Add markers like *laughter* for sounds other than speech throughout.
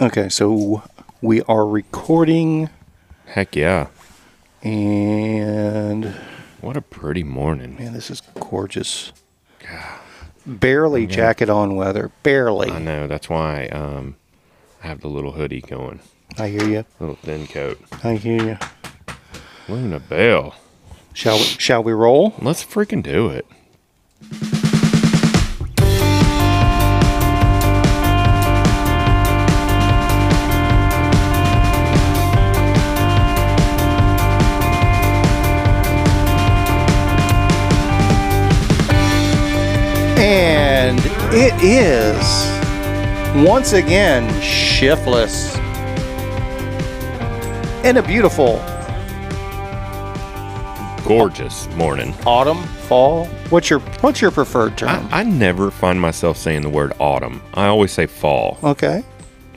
Okay, so we are recording Heck yeah. and What a pretty morning. man, this is gorgeous. Barely jacket on weather. Barely. I know. That's why um, I have the little hoodie going. I hear you. Little thin coat. I hear you. Luna Bell. Shall we, shall we roll? Let's freaking do it. It is once again shiftless and a beautiful Gorgeous morning. autumn, fall. What's your what's your preferred term? I, I never find myself saying the word autumn. I always say fall. okay.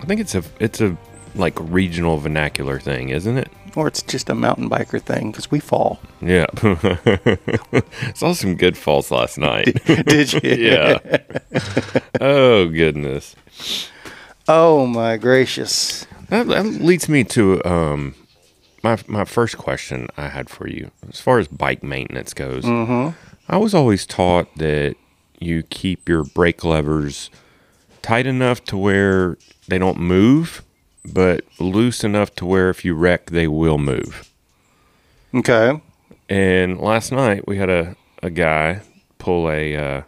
I think it's a it's a like regional vernacular thing, isn't it? Or it's just a mountain biker thing because we fall. Yeah. *laughs* Saw some good falls last night. *laughs* Did you? *laughs* yeah. Oh goodness. Oh my gracious. That, that leads me to um, my my first question I had for you, as far as bike maintenance goes. Mm-hmm. I was always taught that you keep your brake levers tight enough to where they don't move, but loose enough to where if you wreck, they will move. Okay. And last night we had a, a guy pull a uh,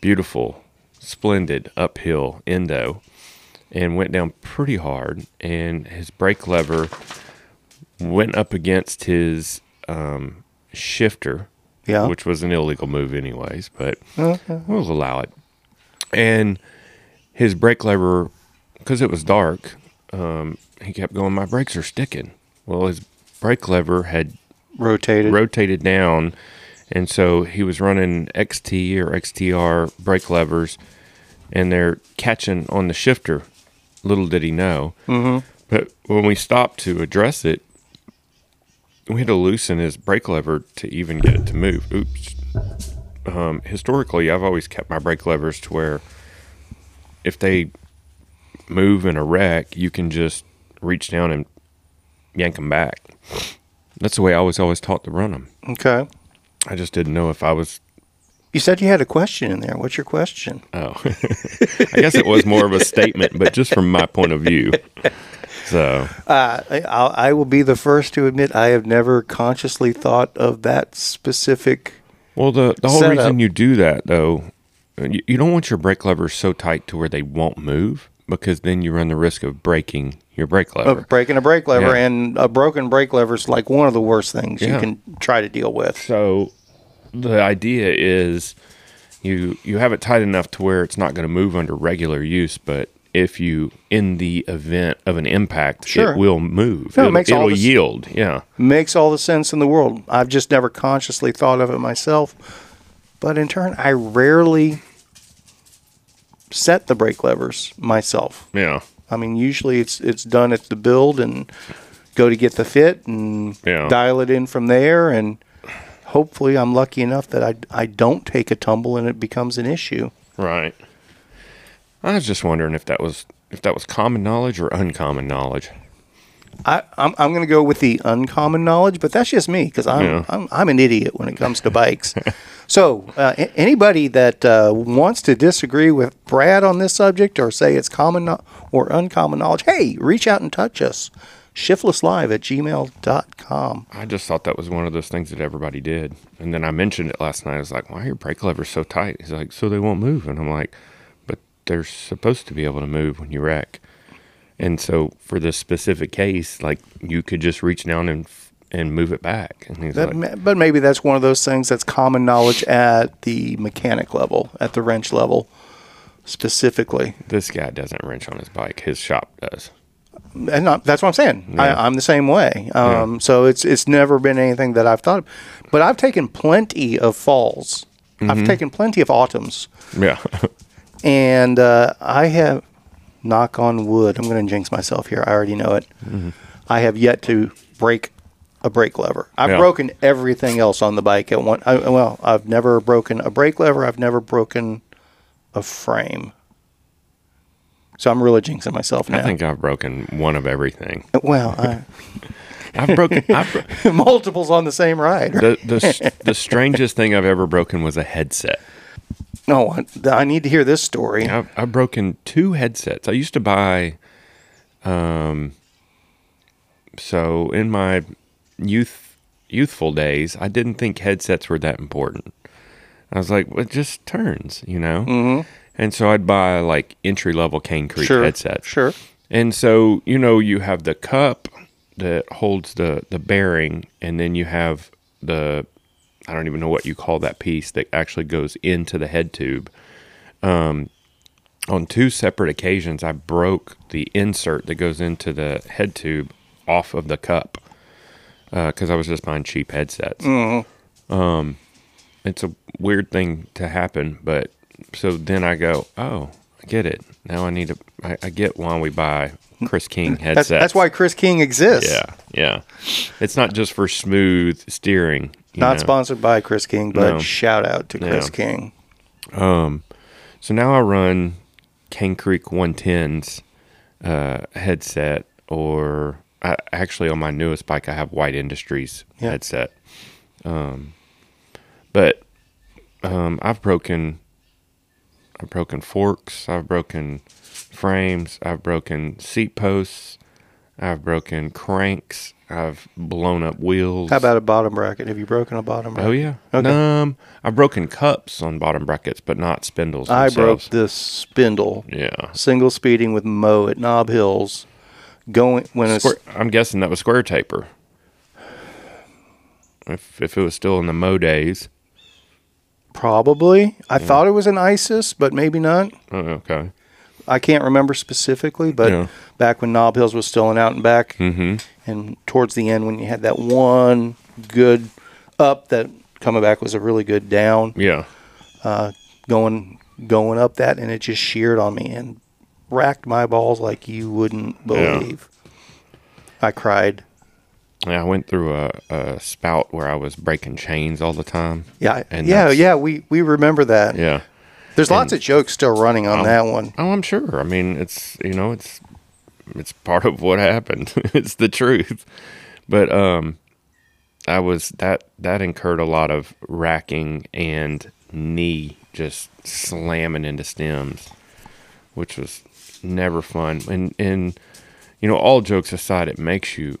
beautiful, splendid uphill endo and went down pretty hard. And his brake lever went up against his um, shifter, Yeah. which was an illegal move, anyways, but we'll allow it. And his brake lever, because it was dark, um, he kept going, My brakes are sticking. Well, his brake lever had Rotated. rotated down, and so he was running XT or XTR brake levers, and they're catching on the shifter. Little did he know. Mm-hmm. But when we stopped to address it, we had to loosen his brake lever to even get it to move. Oops. Um, historically, I've always kept my brake levers to where if they move in a wreck, you can just reach down and yank them back. That's the way I was always taught to run them. okay. I just didn't know if I was. You said you had a question in there. What's your question? Oh, *laughs* I guess it was more of a statement, but just from my point of view. So Uh, I, I'll, I will be the first to admit I have never consciously thought of that specific. Well, the the whole Setup. reason you do that though, you, you don't want your brake levers so tight to where they won't move because then you run the risk of breaking your brake lever. Of breaking a brake lever, Yeah. and a broken brake lever is like one of the worst things you can try to deal with. So the idea is you you have it tight enough to where it's not going to move under regular use, but if you in the event of an impact, Sure. it will move. No, it it'll makes all it'll the s- yield. Yeah. Makes all the sense in the world. I've just never consciously thought of it myself. But in turn, I rarely set the brake levers myself. Yeah. I mean, usually it's it's done at the build and go to get the fit and Yeah. dial it in from there. And hopefully, I'm lucky enough that I I don't take a tumble and it becomes an issue. Right. I was just wondering if that was if that was common knowledge or uncommon knowledge. I, I'm, I'm going to go with the uncommon knowledge, but that's just me because I'm, Yeah. I'm I'm an idiot when it comes to bikes. *laughs* so uh, a- anybody that uh, wants to disagree with Brad on this subject or say it's common no- or uncommon knowledge, hey, reach out and touch us. Shiftlesslive at gmail.com. I just thought that was one of those things that everybody did. And then I mentioned it last night. I was like, why are your brake levers so tight? He's like, so they won't move. And I'm like, but they're supposed to be able to move when you wreck. And so for this specific case, like you could just reach down and and move it back. And he's That, like, but maybe that's one of those things that's common knowledge at the mechanic level, at the wrench level specifically. this guy doesn't wrench on his bike. His shop does. and that's what I'm saying. Yeah. I, I'm the same way. Um, So it's it's never been anything that I've thought of. But I've taken plenty of falls. I've taken plenty of autumns, Yeah. *laughs* and uh, I have, knock on wood. I'm going to jinx myself here. I already know it. Mm-hmm. I have yet to break a brake lever. I've Yeah. broken everything else on the bike at one. I, well, I've never broken a brake lever. I've never broken a frame. So I'm really jinxing myself now. I think I've broken one of everything. well, I, *laughs* I've broken. I've, bro- *laughs* multiples on the same ride. the the the strangest thing I've ever broken was a headset. No, I, I need to hear this story. I've, I've broken two headsets. I used to buy, um, so in my youth youthful days, I didn't think headsets were that important. I was like, well, it just turns, you know. Mm-hmm. And so I'd buy like entry level Cane Creek Sure, headsets. sure. And so, you know, you have the cup that holds the the bearing and then you have the I don't even know what you call that piece that actually goes into the head tube. Um on two separate occasions I broke the insert that goes into the head tube off of the cup because I was just buying cheap headsets. Um, it's a weird thing to happen, but so then I go, oh, I get it. Now I need to. I, I get why we buy Chris King headsets. That's, that's why Chris King exists. Yeah, yeah. It's not just for smooth steering. Not know. sponsored by Chris King, but No. shout out to Chris Yeah. King. So now I run Cane Creek 110's uh, headset, or I, actually on my newest bike, I have White Industries Yeah. headset. Um, but um, I've broken, I've broken forks, I've broken frames, I've broken seat posts, I've broken cranks, I've blown up wheels. How about a bottom bracket? Have you broken a bottom bracket? Oh yeah. Okay. Um, I've broken cups on bottom brackets, but not spindles. I broke this spindle Yeah. single speeding with Mo at Knob Hills. Going when Square, I'm guessing that was square taper. If if it was still in the Mo days. probably I thought it was an ISIS, but maybe not. Oh, okay. I can't remember specifically, but Yeah. back when Knob Hills was still an out and back, Mm-hmm. And towards the end when you had that one good up, that coming back was a really good down. Yeah. Uh, going going up that and it just sheared on me and racked my balls like you wouldn't believe. Yeah. I cried. Yeah, I went through a, a spout where I was breaking chains all the time. Yeah, And yeah, yeah. We we remember that. Yeah. There's lots of jokes still running on that one. Oh, I'm sure. I mean, it's you know, it's it's part of what happened. *laughs* it's the truth. But um I was that that incurred a lot of racking and knee just slamming into stems, which was never fun. And and you know, all jokes aside, it makes you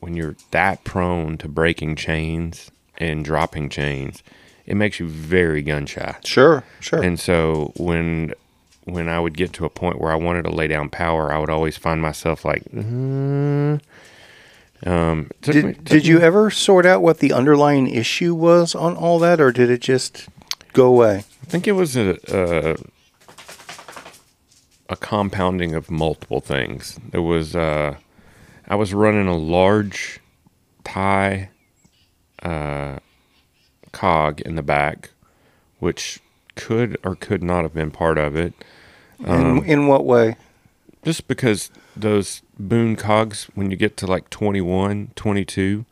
when you're that prone to breaking chains and dropping chains, it makes you very gun shy. Sure, sure. And so when when I would get to a point where I wanted to lay down power, I would always find myself like, uh, um, it took me- did did you ever sort out what the underlying issue was on all that, or did it just go away? I think it was a, a a compounding of multiple things. There was uh, I was running a large tie uh, cog in the back, which could or could not have been part of it. Um, in, in what way? just because those Boone cogs when you get to like 21 22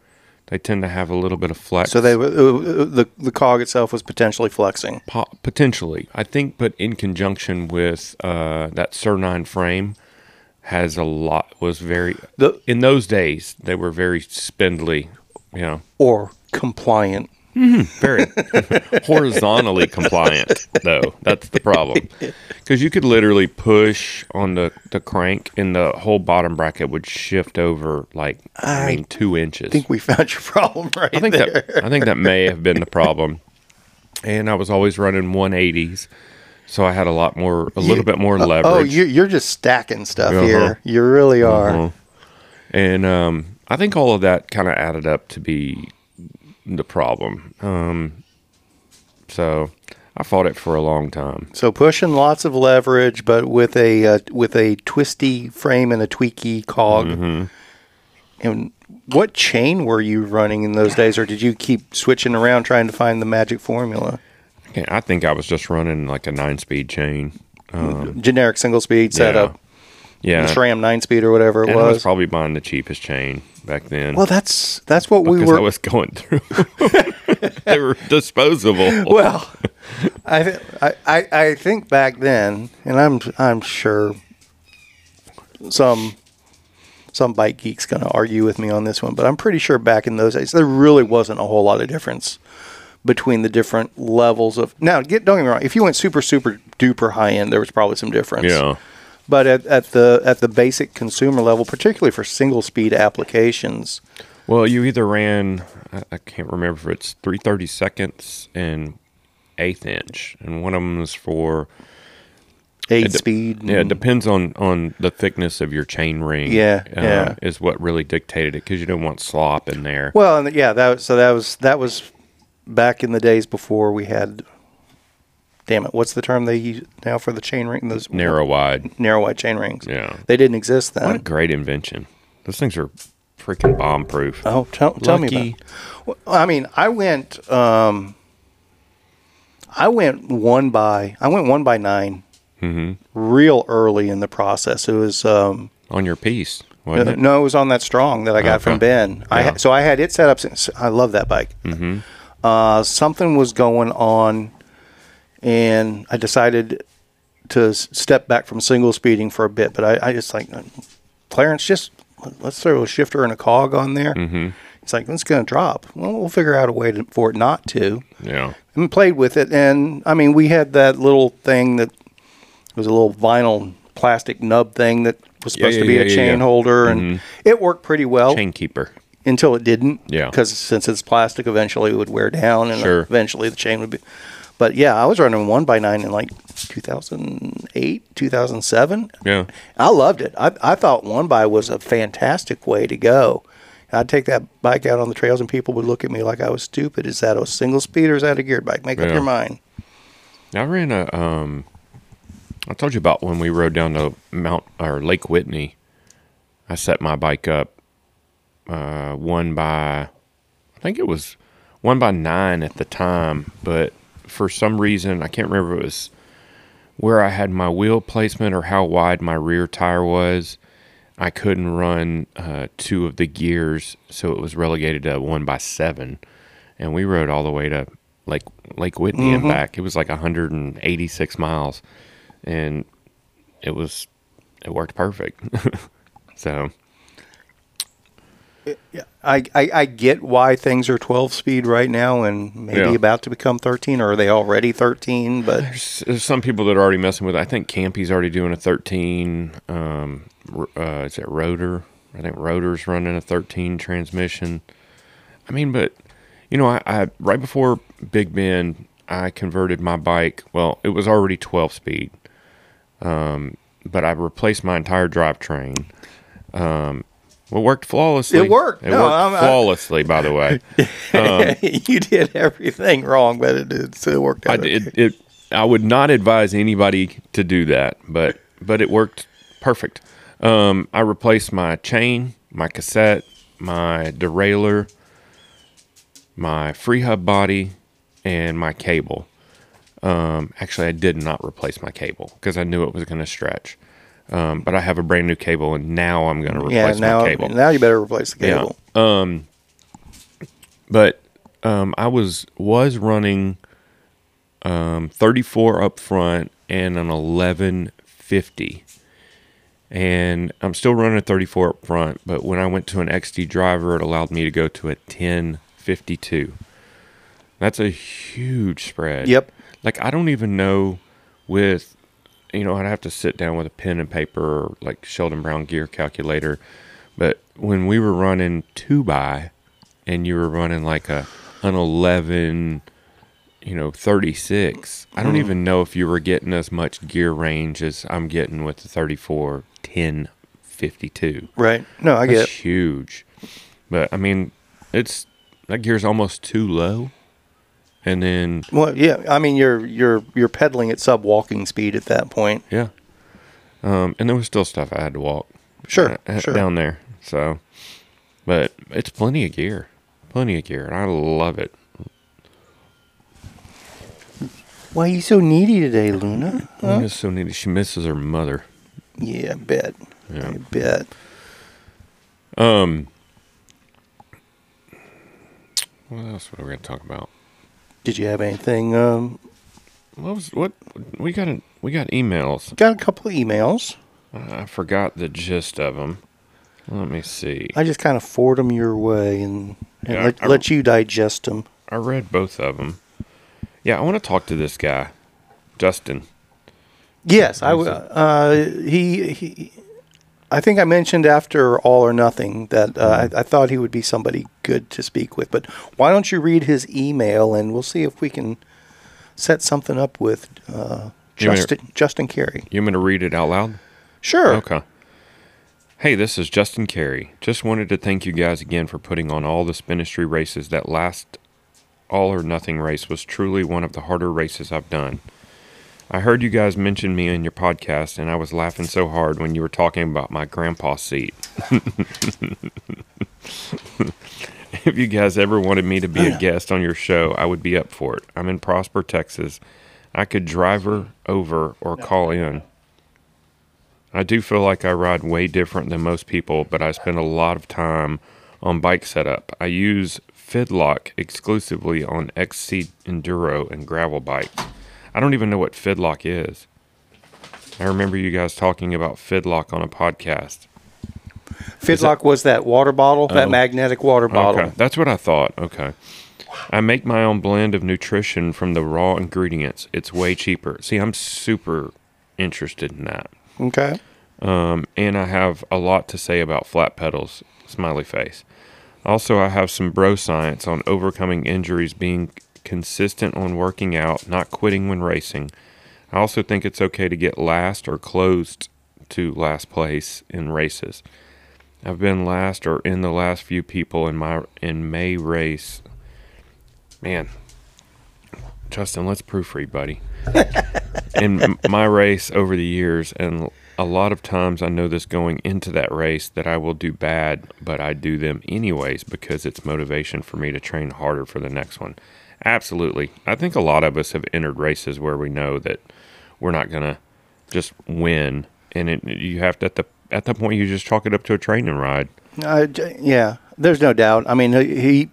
they tend to have a little bit of flex So they were- uh, uh, the the cog itself was potentially flexing. Po- potentially i think but in conjunction with uh, that SIR 9 frame has a lot was very The- in those days they were very spindly you know Or compliant. Very *laughs* horizontally compliant though that's the problem *laughs* because you could literally push on the, the crank and the whole bottom bracket would shift over like i, I mean two inches I think we found your problem right I think there. that I think that may have been the problem. And I was always running 180s, so I had a lot more, a little bit more leverage. Oh, you, you're just stacking stuff Uh-huh. here. You really are. Uh-huh. and um, I think all of that kind of added up to be the problem. Um, so I fought it for a long time. So pushing lots of leverage, but with a uh, with a twisty frame and a tweaky cog. Mm-hmm. And what chain were you running in those days, or did you keep switching around trying to find the magic formula? I think I was just running like a nine-speed chain. Um, Generic single speed setup, yeah, the SRAM nine speed or whatever it and I was was. probably buying the cheapest chain back then. well, that's that's what we were. I was going through. *laughs* they were disposable. *laughs* well, I, th- I I I think back then, and I'm I'm sure some some bike geeks going to argue with me on this one, but I'm pretty sure back in those days there really wasn't a whole lot of difference between the different levels of. Now, get don't get me wrong. If you went super super duper high end, there was probably some difference. Yeah. But at, at the at the basic consumer level, particularly for single speed applications, Well, you either ran, I, can't remember if it's 330 seconds and eighth inch, and one of them is for, eight de- speed. yeah, it depends on, on the thickness of your chain ring. Yeah, uh, yeah. Is what really dictated it because you don't want slop in there. Well, and yeah, that was- so that was that was back in the days before we had. Damn it! What's the term they use now for the chain ring? Those Narrow wide. narrow wide chain rings. Yeah. they didn't exist then. What a great invention. Those things are freaking bomb proof. Oh, tell, tell me about. Well, I mean, I went. Um, I went one by. I went one by 9 Mm-hmm. real early in the process. It was. Um, On your piece, wasn't Uh, it? No, it was on that strong that I got Okay. from Ben. I Yeah. ha- so I had it set up. Since, I love that bike. Mm-hmm. Uh, something was going on, and I decided to step back from single speeding for a bit. But I, I just like Clarence, just let's throw a shifter and a cog on there. Mm-hmm. It's like it's going to drop. Well, we'll figure out a way to, for it not to. Yeah. And played with it, and I mean, we had that little thing that was a little vinyl plastic nub thing that was supposed yeah, to be yeah, a yeah, chain yeah. holder, and Mhm. it worked pretty well Chain keeper. until it didn't. Yeah. Because since it's plastic, eventually it would wear down, and Sure. eventually the chain would be. But yeah, I was running one by nine in like 2008, 2007. Yeah. I loved it. I, I thought one by was a fantastic way to go. I'd take that bike out on the trails, and people would look at me like I was stupid. Is that a single speed or is that a geared bike? Make up your mind. I ran a. Um, I told you about when we rode down to Mount or Lake Whitney. I set my bike up, uh, one by, I think it was one by nine at the time, but for some reason I can't remember if it was where I had my wheel placement or how wide my rear tire was. I couldn't run uh, two of the gears, so it was relegated to one by seven, and we rode all the way to Lake Lake Whitney and back. It was like 186 miles, and it was it worked perfect. *laughs* so Yeah, I, I, I get why things are 12 speed right now and maybe Yeah. about to become 13, or are they already 13? But there's, there's some people that are already messing with. it. I think Campy's already doing a 13. Um, uh, is it Rotor? I think Rotor's running a 13 transmission. I mean, but you know, I, I right before Big Bend, I converted my bike. Well, it was already 12 speed, um, but I replaced my entire drivetrain. Um, well, it worked flawlessly. It worked. It No, worked I'm- I- flawlessly, by the way. *laughs* *laughs* you did everything wrong, but it, did it still worked I out. did it. I would not advise anybody to do that, but but it worked perfect. Um, I replaced my chain, my cassette, my derailleur, my free hub body, and my cable. Um, actually, I did not replace my cable because I knew it was going to stretch. Um, but I have a brand new cable, and now I'm going to yeah, replace now, my cable. now you better replace the cable. Yeah. but um, I was was running um, 34 up front and an 1150, and I'm still running 34 up front. But when I went to an XD driver, it allowed me to go to a 1052. That's a huge spread. Yep. Like I don't even know with you know, I'd have to sit down with a pen and paper or like Sheldon Brown gear calculator. But when we were running two by and you were running like a an eleven, you know, thirty six, I don't mm-hmm. even know if you were getting as much gear range as I'm getting with the 34 10 52. Right. No, I That's get. huge. But I mean, it's that gear's almost too low. And then Well, yeah. I mean, you're you're you're pedaling at sub walking speed at that point. Yeah. Um, and there was still stuff I had to walk Sure. uh, sure. down there. So, but it's plenty of gear, plenty of gear, and I love it. Why are you so needy today, Luna? I'm just so needy. She misses her mother. Yeah, I bet. Yeah. I bet. Um, what else were we going to talk about? Did you have anything? Um, What was what we got? A, we got emails. got a couple of emails. I forgot the gist of them. Let me see. I just kind of forward them your way and, and Yeah, let, I- let you digest them. I read both of them. Yeah, I want to talk to this guy, Justin. Yes, I uh, he, he I think I mentioned after All or Nothing that uh, Mm-hmm. I, I thought he would be somebody good to speak with. But why don't you read his email and we'll see if we can set something up with uh, me to- Justin Justin Carey. You want me to read it out loud? Sure. Okay. Hey, this is Justin Carey. Just wanted to thank you guys again for putting on all the Spinistry races. That last all or nothing race was truly one of the harder races I've done. I heard you guys mention me in your podcast, and I was laughing so hard when you were talking about my grandpa seat. *laughs* if you guys ever wanted me to be a *clears throat* guest on your show, I would be up for it. I'm in Prosper, Texas. I could drive her over or call in. I do feel like I ride way different than most people, but I spend a lot of time on bike setup. I use Fidlock exclusively on XC Enduro and gravel bikes. I don't even know what Fidlock is. I remember you guys talking about Fidlock on a podcast. Fidlock was that water bottle, that Oh. magnetic water bottle. Okay, that's what I thought. Okay. I make my own blend of nutrition from the raw ingredients. It's way cheaper. See, I'm super interested in that. Okay. Um, and I have a lot to say about flat pedals. Smiley face. Also, I have some bro science on overcoming injuries, being consistent on working out, not quitting when racing. I also think it's okay to get last or close to last place in races. I've been last or in the last few people in my in May race. Man, Justin, let's proofread, buddy. *laughs* in my race over the years, and a lot of times I know this going into that race that I will do bad, but I do them anyways because it's motivation for me to train harder for the next one. Absolutely. I think a lot of us have entered races where we know that we're not going to just win and it, you have to at the at that point you just chalk it up to a training ride. Uh, yeah, there's no doubt. I mean, he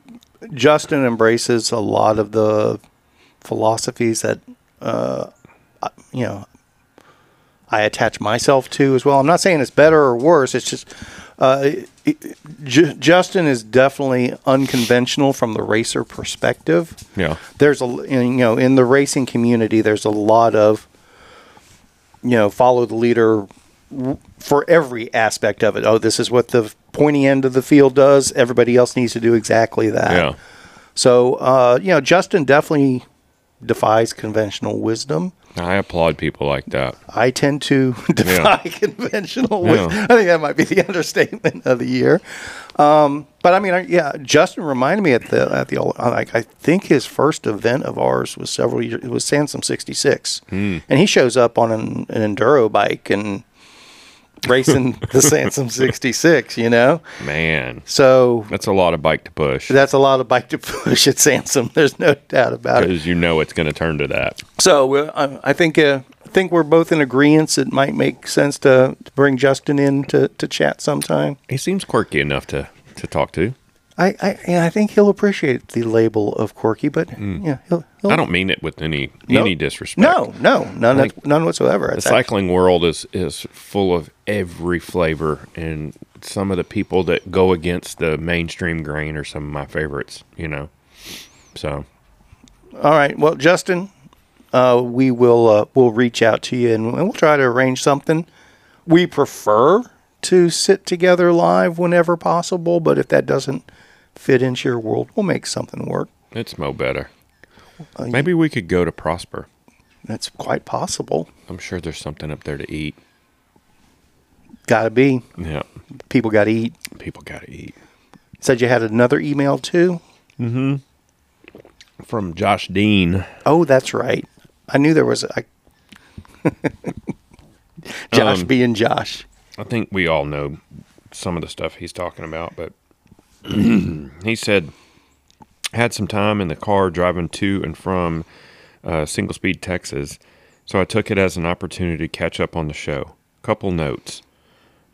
Justin embraces a lot of the philosophies that uh, you know I attach myself to as well. I'm not saying it's better or worse. It's just uh, J- Justin is definitely unconventional from the racer perspective. Yeah. There's a you know in the racing community, there's a lot of you know follow the leader for every aspect of it. Oh, this is what the pointy end of the field does. Everybody else needs to do exactly that. Yeah. So, uh, you know, Justin definitely defies conventional wisdom. I applaud people like that. I tend to *laughs* defy *laughs* conventional wisdom. Yeah. I think that might be the *laughs* understatement of the year. Um, but I mean, I- yeah, Justin reminded me at the at the like I think his first event of ours was several years. It was Sansom '66, Hmm. and he shows up on an, an enduro bike and racing *laughs* the Sansom '66. You know, Man, so that's a lot of bike to push that's a lot of bike to *laughs* push at Sansom. There's no doubt about it. because you know it's going to turn to that. So uh, I think uh, I think we're both in agreement. It might make sense to, to bring Justin in to, to chat sometime. He seems quirky enough to to talk to. I I, yeah, I think he'll appreciate the label of quirky, but yeah, he'll, he'll I don't mean it with any No. any disrespect. no no none none whatsoever. the cycling world is is full of every flavor, and some of the people that go against the mainstream grain are some of my favorites. You know, so all right. Well, Justin, uh, we will uh, we'll reach out to you and we'll try to arrange something. We prefer to sit together live whenever possible, but if that doesn't fit into your world, we'll make something work. it's mo better. Uh, Maybe we could go to Prosper. That's quite possible. I'm sure there's something up there to eat. Got to be. Yeah, People got to eat. people got to eat. Said you had another email too. Mm hmm. From Josh Dean. Oh, that's right. I knew there was a *laughs* Josh Um, being Josh. I think we all know some of the stuff he's talking about, but *clears throat* he said had some time in the car driving to and from uh, Single Speed, Texas, so I took it as an opportunity to catch up on the show. Couple notes: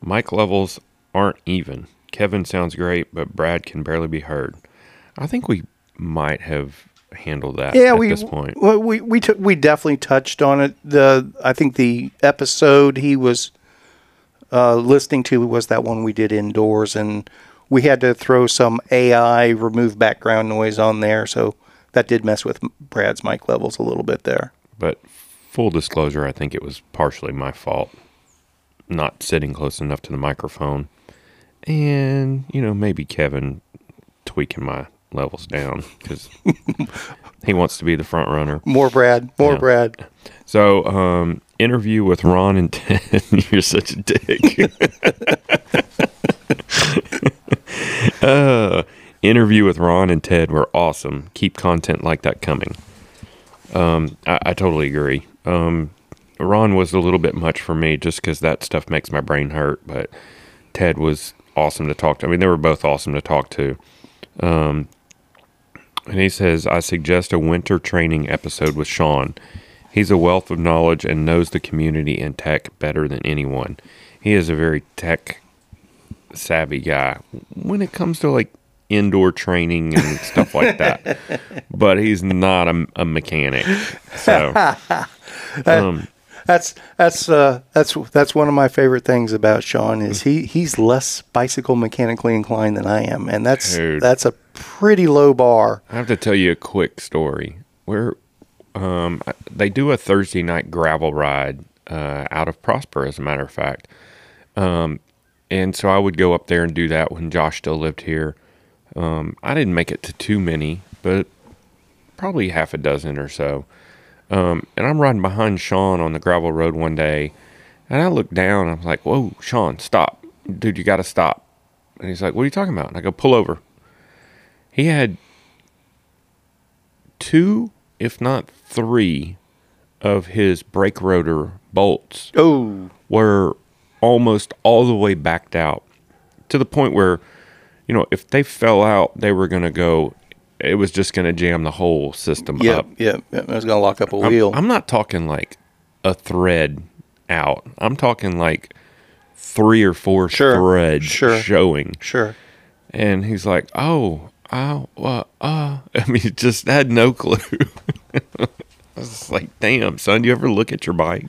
Mike levels aren't even. Kevin sounds great, but Brad can barely be heard. I think we might have handled that Yeah, at we this point. well, we we took we definitely touched on it. The I think the episode he was uh, listening to was that one we did indoors, and we had to throw some AI remove background noise on there, so that did mess with Brad's mic levels a little bit there. But full disclosure, I think it was partially my fault not sitting close enough to the microphone. And, you know, maybe Kevin tweaking my levels down because *laughs* he wants to be the front runner. More Brad, more Yeah. Brad. So, um, interview with Ron and *laughs* Ted. You're such a dick. *laughs* *laughs* uh, interview with Ron and Ted were awesome. Keep content like that coming. Um, I, I totally agree. Um, Ron was a little bit much for me just because that stuff makes my brain hurt, but Ted was awesome to talk to. I mean, they were both awesome to talk to. Um, and he says, I suggest a winter training episode with Sean. He's a wealth of knowledge and knows the community and tech better than anyone. He is a very tech savvy guy when it comes to like indoor training and stuff like that. *laughs* But he's not a, a mechanic. So, *laughs* um, That's that's uh, that's that's one of my favorite things about Sean is he he's less bicycle mechanically inclined than I am, and that's Dude. that's a pretty low bar. I have to tell you a quick story where um, they do a Thursday night gravel ride uh, out of Prosper, as a matter of fact. Um, and so I would go up there and do that when Josh still lived here. Um, I didn't make it to too many, but probably half a dozen or so. Um, and I'm riding behind Sean on the gravel road one day, and I look down. I'm like, "Whoa, Sean, stop, dude! You got to stop." And he's like, "What are you talking about?" And I go, "Pull over." He had two, if not three, of his brake rotor bolts Oh, were almost all the way backed out to the point where, you know, if they fell out, they were going to go, it was just going to jam the whole system yeah, up. yeah, yeah. I was gonna lock up a wheel. I'm not talking like a thread out. I'm talking like three or four Sure, threads sure. showing. sure. And he's like, "Oh, oh, uh, uh." *laughs* I mean, just had no clue. *laughs* I was like, "Damn, son, do you ever look at your bike?"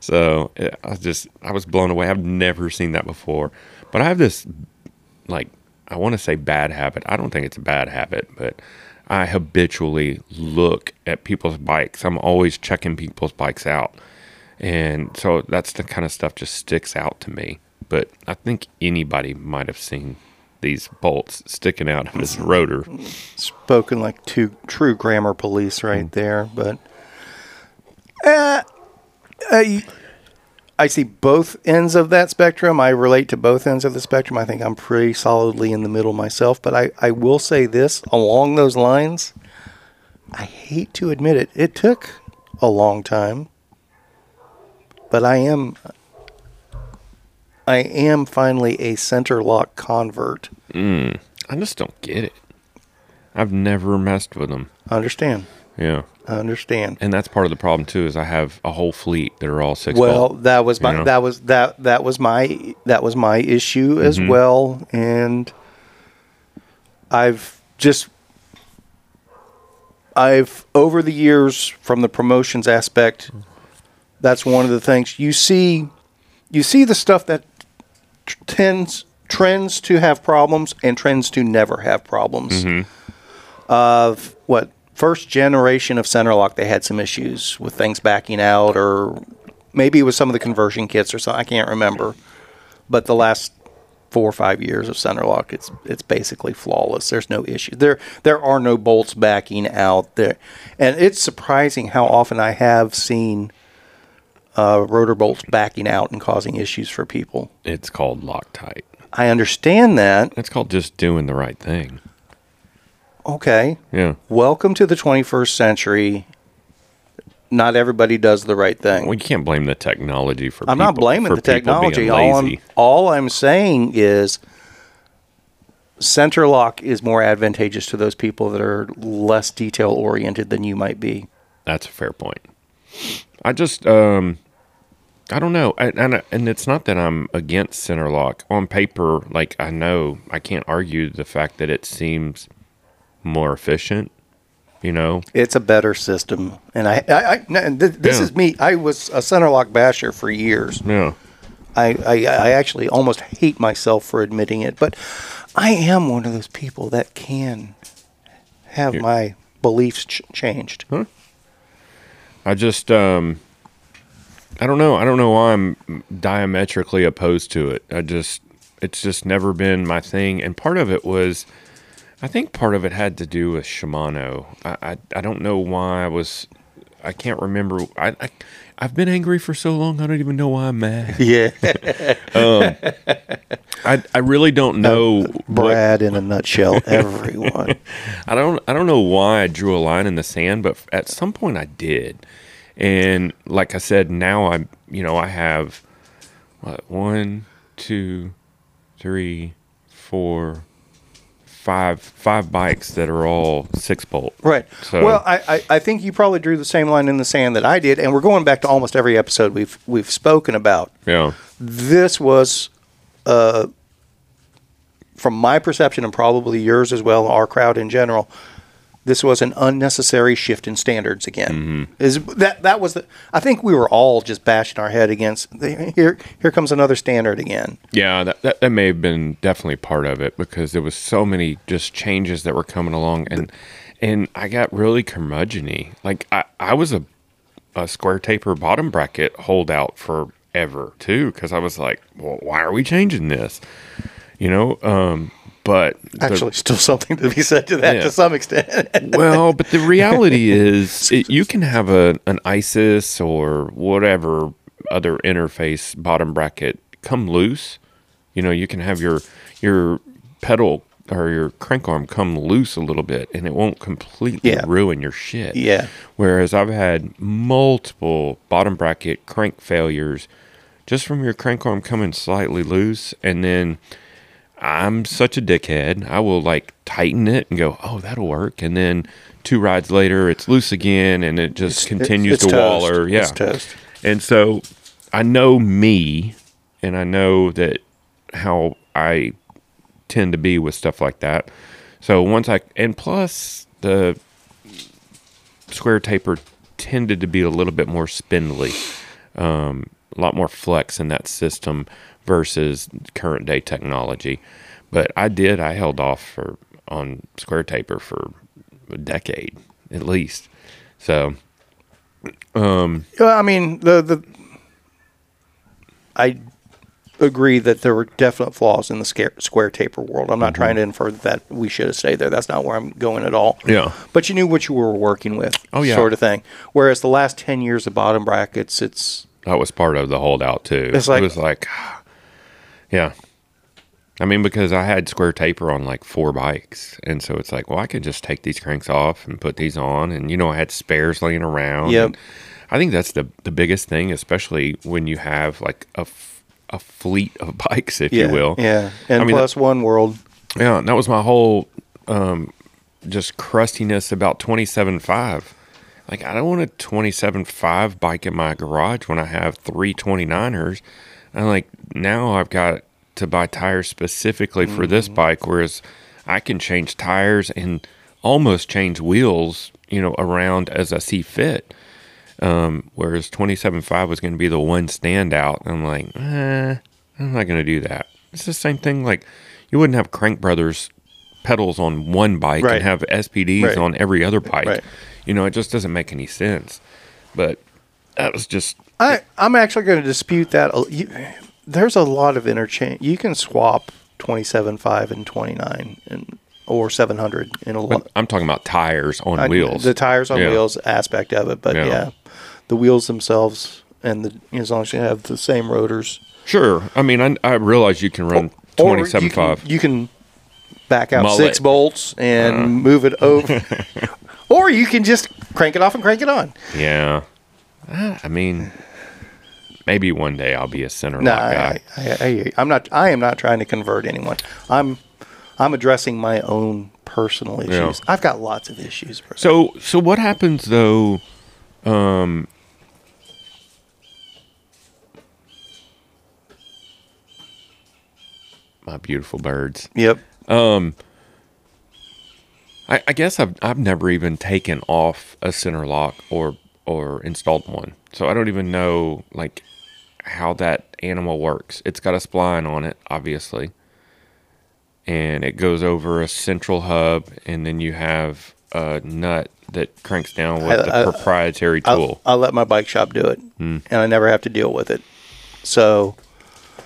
So I was just, I was blown away. I've never seen that before. But I have this, like, I want to say bad habit. I don't think it's a bad habit, but I habitually look at people's bikes. I'm always checking people's bikes out. And so that's the kind of stuff just sticks out to me. But I think anybody might have seen these bolts sticking out of his rotor. Spoken like two true grammar police right Mm. there, but uh, I, I see both ends of that spectrum. I relate to both ends of the spectrum. I think I'm pretty solidly in the middle myself, but I, I will say this along those lines. I hate to admit it, it took a long time, but I am I am finally a center lock convert. Mm. I just don't get it. I've never messed with them. I understand. Yeah. I understand. And that's part of the problem too is I have a whole fleet that are all six Well, bolt. that was my you know? that was that that was my that was my issue as Mm-hmm. well, and I've just I've over the years from the promotions aspect, that's one of the things you see. You see the stuff that t- tends trends to have problems and trends to never have problems. Mm-hmm. Of what first generation of center lock, they had some issues with things backing out, or maybe it was some of the conversion kits or something. I can't remember. But the last four or five years of center lock, it's it's basically flawless. There's no issue. There there are no bolts backing out there, and it's surprising how often I have seen uh, rotor bolts backing out and causing issues for people. It's called Loctite. I understand that. It's called just doing the right thing. Okay, Yeah. welcome to the 21st century. Not everybody does the right thing. We can't blame the technology for I'm not blaming the technology. All I'm, all I'm saying is center lock is more advantageous to those people that are less detail oriented than you might be. That's a fair point. I just um I don't know. And and, and it's not that I'm against center lock. On paper, like I know I can't argue the fact that it seems more efficient, you know. It's a better system, and I, I, I this Yeah. is me. I was a center lock basher for years. Yeah. I, I, I actually almost hate myself for admitting it, but I am one of those people that can have my beliefs ch- changed. I just um I don't know. I don't know why I'm diametrically opposed to it. I just it's just never been my thing and part of it was I think part of it had to do with Shimano. I I, I don't know why I was I can't remember I, I I've been angry for so long I don't even know why I'm mad. *laughs* Yeah, *laughs* um, I I really don't know what, Brad in a nutshell. Everyone. *laughs* I don't I don't know why I drew a line in the sand, but at some point I did. And like I said, now I'm you know I have what one, two, three, four, five five bikes that are all six bolt. Right. So- well, I, I, I think you probably drew the same line in the sand that I did, and we're going back to almost every episode we've we've spoken about. Yeah. This was, uh, from my perception and probably yours as well, our crowd in general. This was an unnecessary shift in standards again. Is that that was the? I think we were all just bashing our head against the, here. Here comes another standard again. Yeah, that, that that may have been definitely part of it because there was so many just changes that were coming along and and I got really curmudgeony. Like I, I was a a square taper bottom bracket holdout forever too because I was like, well, why are we changing this? You know, um, but the- Actually, still something to be said to that Yeah. to some extent. *laughs* well, but the reality is, *laughs* it, you can have a an ISIS or whatever other interface bottom bracket come loose. You know, you can have your your pedal or your crank arm come loose a little bit, and it won't completely Yeah. ruin your shit. Yeah. Whereas I've had multiple bottom bracket crank failures just from your crank arm coming slightly loose, and then I'm such a dickhead. I will like tighten it and go, oh, that'll work. And then two rides later, it's loose again and it just continues it's to toast. waller. Yeah. It's. And so I know me and I know that how I tend to be with stuff like that. So once I, and plus the square taper tended to be a little bit more spindly, um, a lot more flex in that system versus current day technology. But I did, I held off for on square taper for a decade at least. So um, Well, I mean, the the I agree that there were definite flaws in the scare, square taper world. I'm not mm-hmm. trying to infer that we should have stayed there. That's not where I'm going at all. Yeah. But you knew what you were working with. Oh, yeah. Sort of thing. Whereas the last ten years of bottom brackets, it's that was part of the holdout too. It's like- it was like, yeah. I mean, because I had square taper on like four bikes, and so it's like, well, I could just take these cranks off and put these on, and you know, I had spares laying around. Yep. I think that's the the biggest thing, especially when you have like a f- a fleet of *laughs* bikes, if yeah, you will. Yeah. And I mean, plus one world. Yeah, and that was my whole um, just crustiness about 27.5. Like, I don't want a 27.5 bike in my garage when I have three 29ers. And like, now I've got to buy tires specifically for this bike, whereas I can change tires and almost change wheels, you know, around as I see fit. Um, whereas 27.5 was going to be the one standout. I'm like, eh, I'm not going to do that. It's the same thing. Like, you wouldn't have Crank Brothers pedals on one bike Right. and have SPDs Right. on every other bike. Right. You know, it just doesn't make any sense. But that was just, I I'm actually going to dispute that. You, there's a lot of interchange. You can swap 27.5 and 29 and or 700 in a lot. I'm talking about tires on I- wheels. The tires on Yeah. wheels aspect of it, but Yeah. yeah. the wheels themselves and the as long as you have the same rotors. Sure. I mean, I, I realize you can run Or you can- 27.5. You can back out Mullet. six bolts and Uh. move it over. *laughs* or you can just crank it off and crank it on. Yeah. Uh, I mean, maybe one day I'll be a center No, lock I, guy. I, I'm not. I am not trying to convert anyone. I'm. I'm addressing my own personal issues. Yeah. I've got lots of issues. So so what happens though? Um, my beautiful birds. Yep. I, I guess I've I've never even taken off a center lock or or installed one, so I don't even know like how that animal works. It's got a spline on it, obviously, and it goes over a central hub, and then you have a nut that cranks down with I- the proprietary I'll, tool. I'll let my bike shop do it, Hmm. and I never have to deal with it. So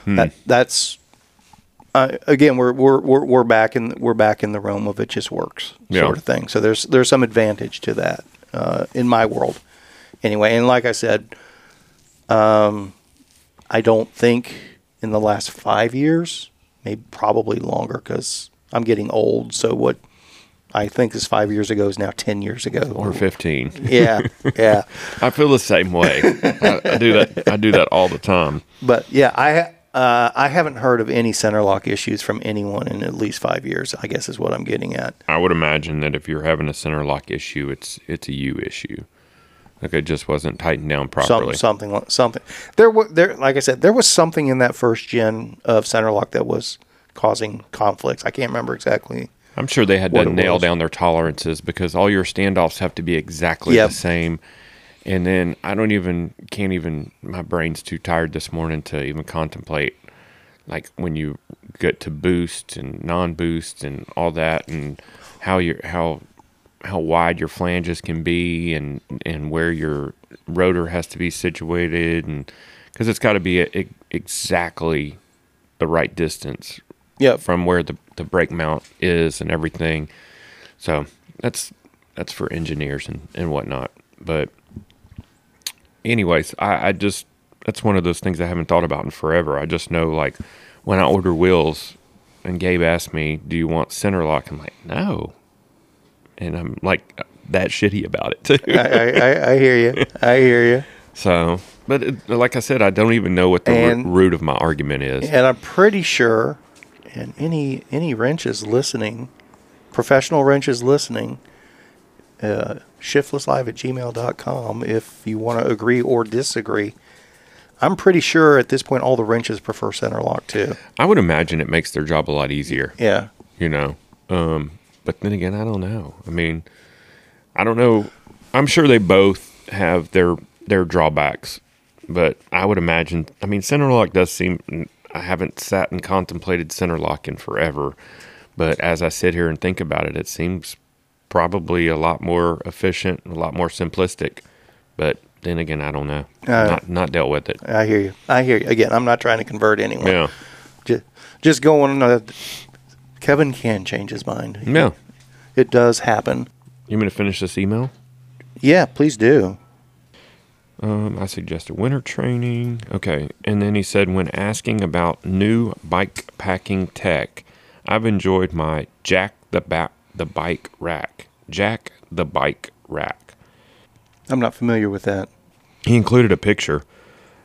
Hmm. that that's uh, again we're, we're we're we're back in we're back in the realm of it just works Yeah. sort of thing. So there's there's some advantage to that uh, in my world, anyway. And like I said, um, I don't think in the last five years, maybe probably longer, because I'm getting old. So what I think is five years ago is now ten years ago. or 15. yeah, yeah. *laughs* I feel the same way. I, I do that. I do that all the time. But yeah, I uh, I haven't heard of any center lock issues from anyone in at least five years. I guess is what I'm getting at. I would imagine that if you're having a center lock issue, it's it's a you issue. Like it just wasn't tightened down properly. something like something. There were there like I said, there was something in that first gen of center lock that was causing conflicts. I can't remember exactly. I'm sure they had to nail was. down their tolerances because all your standoffs have to be exactly Yep. the same. And then I don't even can't even my brain's too tired this morning to even contemplate like when you get to boost and non-boost and all that and how your how how wide your flanges can be and and where your rotor has to be situated and because it's got to be e exactly the right distance Yeah, from where the, the brake mount is and everything. So that's that's for engineers and, and whatnot. But anyways, I, I just that's one of those things I haven't thought about in forever. I just know like when I order wheels and Gabe asked me, Do you want center lock? I'm like, No. And I'm like that shitty about it too. I, I, I, hear you. I hear you. *laughs* so but it, like I said, I don't even know what the And- root of my argument is. And I'm pretty sure, and any any wrenches listening, professional wrenches listening, uh, shiftlesslive at gmail.com if you want to agree or disagree. I'm pretty sure at this point all the wrenches prefer center lock too. I would imagine it makes their job a lot easier. Yeah. you know. Um, but then again, I don't know. I mean, I don't know. I'm sure they both have their their drawbacks, but I would imagine. I mean, center lock does seem. I haven't sat and contemplated center lock in forever, but as I sit here and think about it, it seems probably a lot more efficient, a lot more simplistic. But then again, I don't know. Uh, not not dealt with it. I hear you. I hear you. Again, I'm not trying to convert anyone. Yeah, Just, just going. Uh, Kevin can change his mind. yeah. It does happen. You want me to finish this email? Yeah, please do. Um, I suggested winter training. Okay. And then he said, when asking about new bike packing tech, I've enjoyed my Jack the ba- the Bike Rack. Jack the Bike Rack. I'm not familiar with that. He included a picture.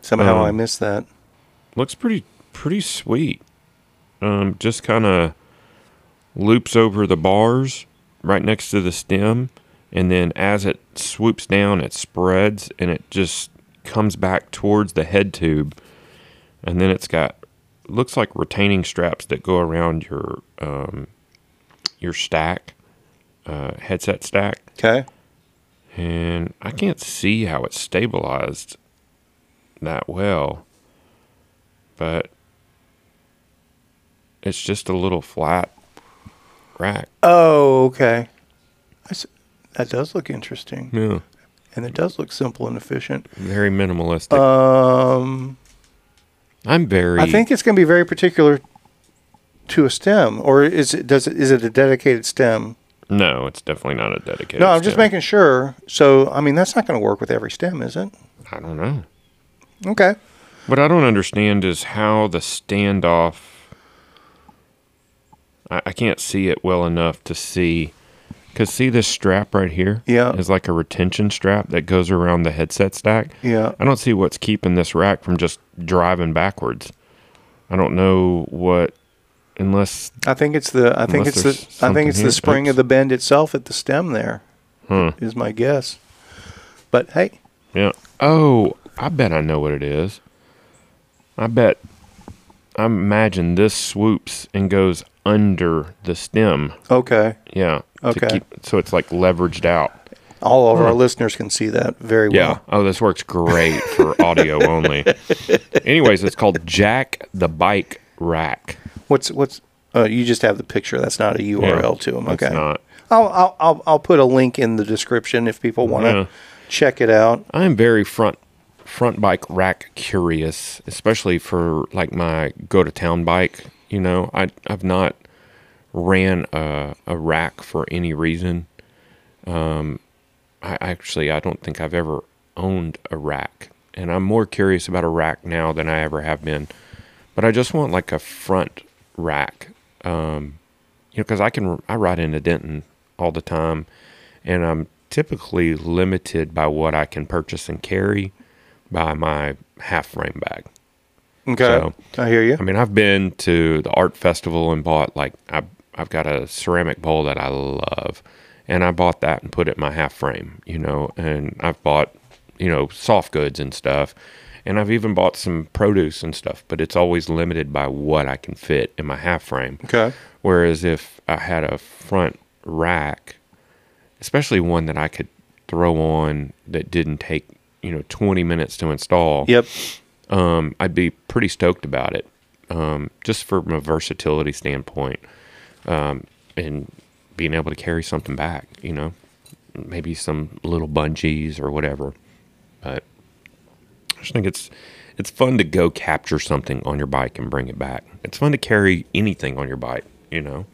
Somehow Um, I missed that. Looks pretty pretty sweet. Um, just kind of loops over the bars right next to the stem, and then as it swoops down, it spreads and it just comes back towards the head tube, and then it's got looks like retaining straps that go around your um, your stack, uh, headset stack, Okay. and I can't see how it's stabilized that well, but it's just a little flat rack. Oh, okay. I s- that does look interesting, Yeah, and it does look simple and efficient. very minimalistic. Um, I'm very. I think it's going to be very particular to a stem, or is it? Does it? Is it a dedicated stem? no, it's definitely not a dedicated. no, I'm just making sure. So, I mean, that's not going to work with every stem, is it? I don't know. Okay. What I don't understand is how the standoff. I, I can't see it well enough to see. Because see this strap right here? Yeah. Is like a retention strap that goes around the headset stack. Yeah. I don't see what's keeping this rack from just driving backwards. I don't know what, unless I think it's the. I think it's the. I think it's the here. spring of the bend itself at the stem. There is my guess. But hey, Yeah. Oh, I bet I know what it is. I bet. I imagine this swoops and goes under the stem. okay. Yeah. Okay. keep- so it's like leveraged out. All of our listeners can see that very Yeah. well. Oh, this works great for audio *laughs* only. Anyways, it's called Jack the Bike Rack. What's what's uh, you just have the picture. That's not a URL to them. It's Okay. not. I'll, I'll I'll I'll put a link in the description if people want to Yeah. check it out. I'm very front front bike rack curious, especially for like my go to town bike. You know, I I've not ran a, a rack for any reason. Um, I actually I don't think I've ever owned a rack, and I'm more curious about a rack now than I ever have been. But I just want like a front rack, um, you know, because I can I ride into Denton all the time, and I'm typically limited by what I can purchase and carry by my half frame bag. Okay. So- I hear you. I mean, I've been to the art festival and bought like I I've got a ceramic bowl that I love, and I bought that and put it in my half frame, you know, and I've bought you know soft goods and stuff, and I've even bought some produce and stuff, but it's always limited by what I can fit in my half frame. Okay. Whereas if I had a front rack, especially one that I could throw on that didn't take you know 20 minutes to install Yep. Um, I'd be pretty stoked about it, um, just from a versatility standpoint, um, and being able to carry something back. You know, maybe some little bungees or whatever. But I just think it's it's fun to go capture something on your bike and bring it back. It's fun to carry anything on your bike. You know,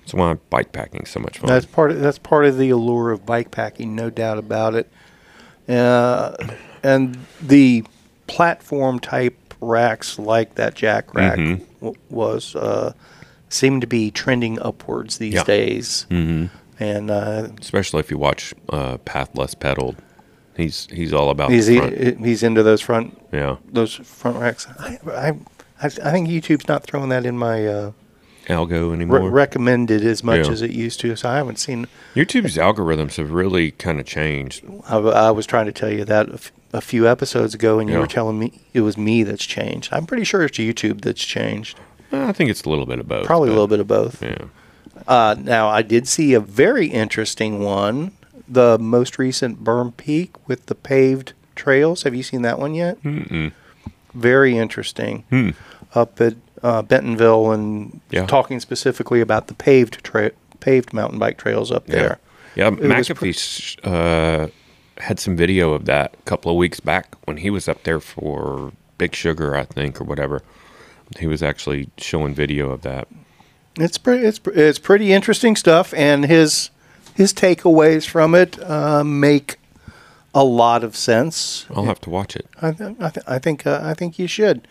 that's why bike packing so much fun. That's part of that's part of the allure of bike packing, no doubt about it. Uh, and the platform type racks like that Jack rack Mhm. w- was uh, seem to be trending upwards these Yeah. days. hmm And uh, Especially if you watch uh, Path Less Pedaled, he's he's all about he's he, he's into those front yeah. those front racks. I I, I, I think YouTube's not throwing that in my uh, algo re- anymore. recommended as much Yeah. as it used to. So I haven't seen. YouTube's algorithms have really kind of changed. I, I was trying to tell you that a, few episodes ago, and you Yeah. were telling me it was me that's changed. I'm pretty sure it's YouTube that's changed. Uh, I think it's a little bit of both. Probably a little bit of both. Yeah. Uh, now, I did see a very interesting one. The most recent Berm Peak with the paved trails. Have you seen that one yet? Mm-mm. Very interesting. Hmm. Up at uh, Bentonville, and Yeah. talking specifically about the paved tra- paved mountain bike trails up Yeah. there. Yeah. McAfee uh, had some video of that a couple of weeks back when he was up there for Big Sugar, I think, or whatever. He was actually showing video of that. It's pretty. It's it's pretty interesting stuff, and his his takeaways from it uh, make a lot of sense. I'll have to watch it. I, th- I, th- I think uh, I think you should.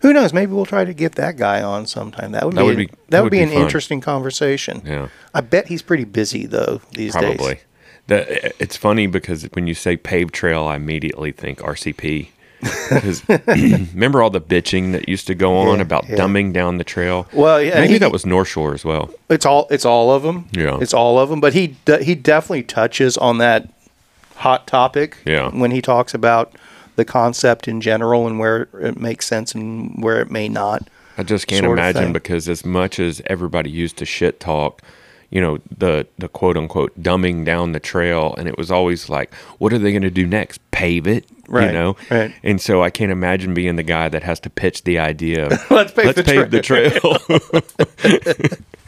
Who knows? Maybe we'll try to get that guy on sometime. That would That be, would be- that, that would be, be an fun. interesting conversation. Yeah. I bet he's pretty busy though these Probably. days. That it's funny because when you say paved trail, I immediately think RCP. *laughs* 'Cause *clears throat* remember all the bitching that used to go on Yeah, about yeah. dumbing down the trail? Well, yeah, maybe he- that was North Shore as well. It's all it's all of them. Yeah. it's all of them. But he he definitely touches on that hot topic. Yeah. when he talks about the concept in general and where it makes sense and where it may not. I just can't imagine because as much as everybody used to shit talk, you know, the the quote unquote dumbing down the trail, and it was always like, what are they going to do next? Pave it, Right, You know, right. And so I can't imagine being the guy that has to pitch the idea. Of, *laughs* Let's pave let's the pave the trail.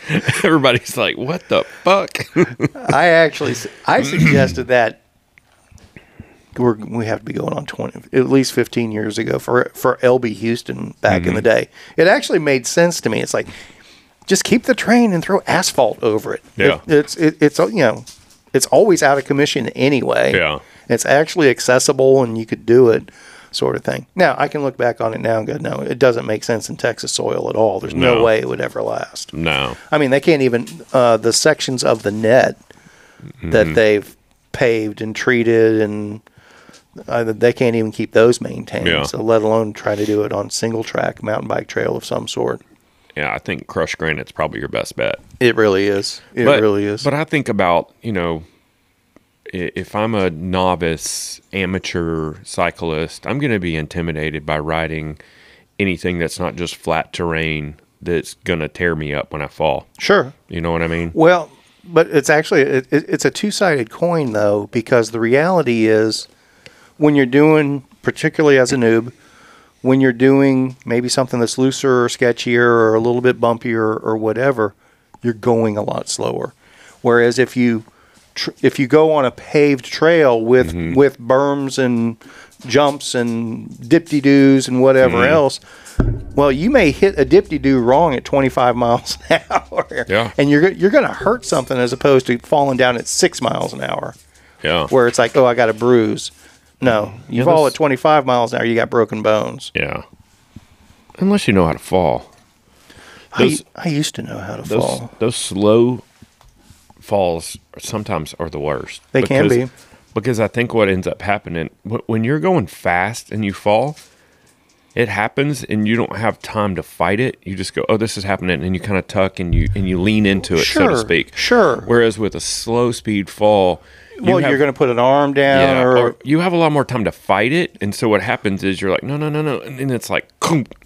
*laughs* Everybody's like, what the fuck? *laughs* I actually i suggested that we're, we have to be going on 20 at least 15 years ago for for LB Houston back Mm-hmm. in the day. It actually made sense to me. It's like just keep the train and throw asphalt over it. Yeah. It- it's it, it's you know it's always out of commission anyway. Yeah. It's actually accessible and you could do it sort of thing. Now, I can look back on it now and go, no, it doesn't make sense in Texas soil at all. There's no, No. way it would ever last. no, I mean, they can't even uh, the sections of the net Mm-hmm. that they've paved and treated, and uh, they can't even keep those maintained. Yeah. So, let alone try to do it on single track mountain bike trail of some sort. Yeah, I think crushed granite's probably your best bet. It really is. It but, really is. But I think about, you know, if I'm a novice amateur cyclist, I'm going to be intimidated by riding anything that's not just flat terrain that's going to tear me up when I fall. sure. You know what I mean? Well, but it's actually it, it, it's a two-sided coin though because the reality is when you're doing particularly as a noob when you're doing maybe something that's looser or sketchier or a little bit bumpier or whatever you're going a lot slower. Whereas if you tr- if you go on a paved trail with mm-hmm. with berms and jumps and dip-de-doos and whatever mm-hmm. else well you may hit a dip-de-doo wrong at 25 *laughs* miles an hour. Yeah. and you're you're going to hurt something as opposed to falling down at 6 miles an hour. Yeah. where it's like oh I got a bruise no you Yeah, fall at 25 miles an hour you got broken bones Yeah. Unless you know how to fall. I, Those- I used to know how to Those fall those slow falls sometimes are the worst. They can be. Because I think what ends up happening when you're going fast and you fall, it happens and you don't have time to fight it. You just go, "Oh, this is happening," and you kind of tuck and you and you lean into it, so to speak. sure. Whereas with a slow speed fall, well have- you're going to put an arm down yeah, or, or you have a lot more time to fight it, and so what happens is you're like, no, no, no, no, and then it's like,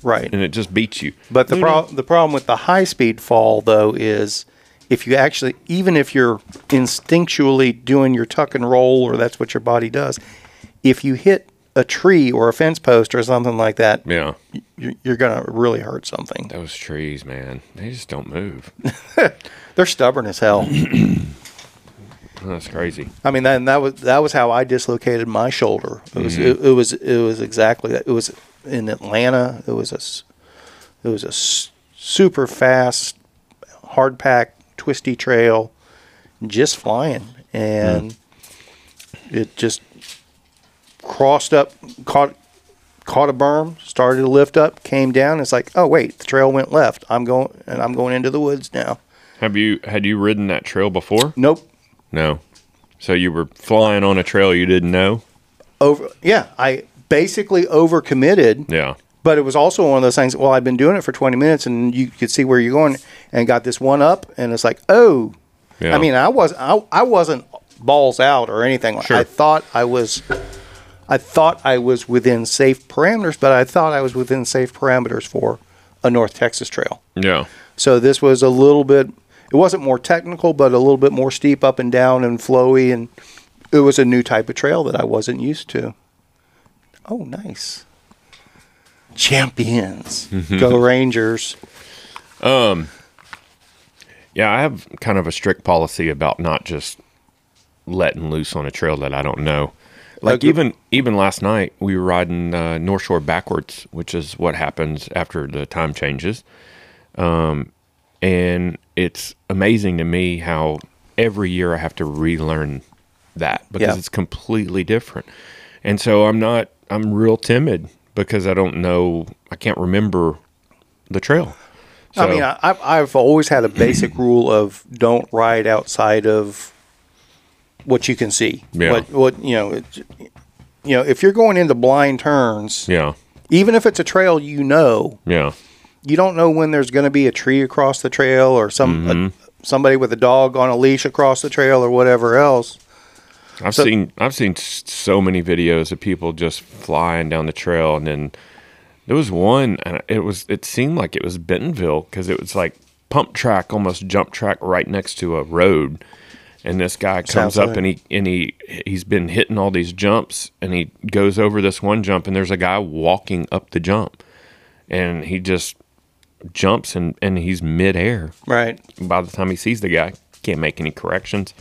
Right. and it just beats you. But the No, no. problem the problem with the high speed fall though is if you actually even if you're instinctually doing your tuck and roll or that's what your body does, if you hit a tree or a fence post or something like that, yeah, you're, you're going to really hurt something. those trees, man, they just don't move. *laughs* They're stubborn as hell. *clears throat* That's crazy. I mean, that, that was that was how I dislocated my shoulder. It was mm-hmm. it, it was it was exactly that. It was in Atlanta. It was a it was a super fast, hard pack, twisty trail, just flying, and mm. it just crossed up, caught caught a berm, started to lift up, came down. It's like, oh wait, the trail went left. I'm going and I'm going into the woods now. Have you had you ridden that trail before? Nope. No. So you were flying on a trail you didn't know? Over. Yeah, I basically overcommitted. Yeah. But it was also one of those things. Well, I've been doing it for 20 minutes, and you could see where you're going, and got this one up, and it's like, oh. Yeah. I mean, I was I, I wasn't balls out or anything. Sure. I thought I was, I thought I was within safe parameters, but I thought I was within safe parameters for a North Texas trail. Yeah. So this was a little bit. It wasn't more technical, but a little bit more steep up and down and flowy, and it was a new type of trail that I wasn't used to. Oh, nice! Champions, go Rangers! Um Yeah, I have kind of a strict policy about not just letting loose on a trail that I don't know. Like Agree- even even last night we were riding uh, North Shore backwards, which is what happens after the time changes. Um, and it's amazing to me how every year I have to relearn that because Yeah. it's completely different. And so I'm not I'm real timid because I don't know I can't remember the trail. I mean, I, I've I've always had a basic *clears throat* rule of don't ride outside of what you can see. Yeah. What what you know, it, you know, if you're going into blind turns, yeah, even if it's a trail you know, yeah. You don't know when there's going to be a tree across the trail or some a, mm-hmm. somebody with a dog on a leash across the trail or whatever else. I've So- seen I've seen so many videos of people just flying down the trail, and then there was one, and it was it seemed like it was Bentonville because it was like pump track, almost jump track, right next to a road. And this guy comes Sounds up and he and he he's been hitting all these jumps, and he goes over this one jump, and there's a guy walking up the jump, and he just jumps and and he's midair Right. by the time he sees the guy, can't make any corrections.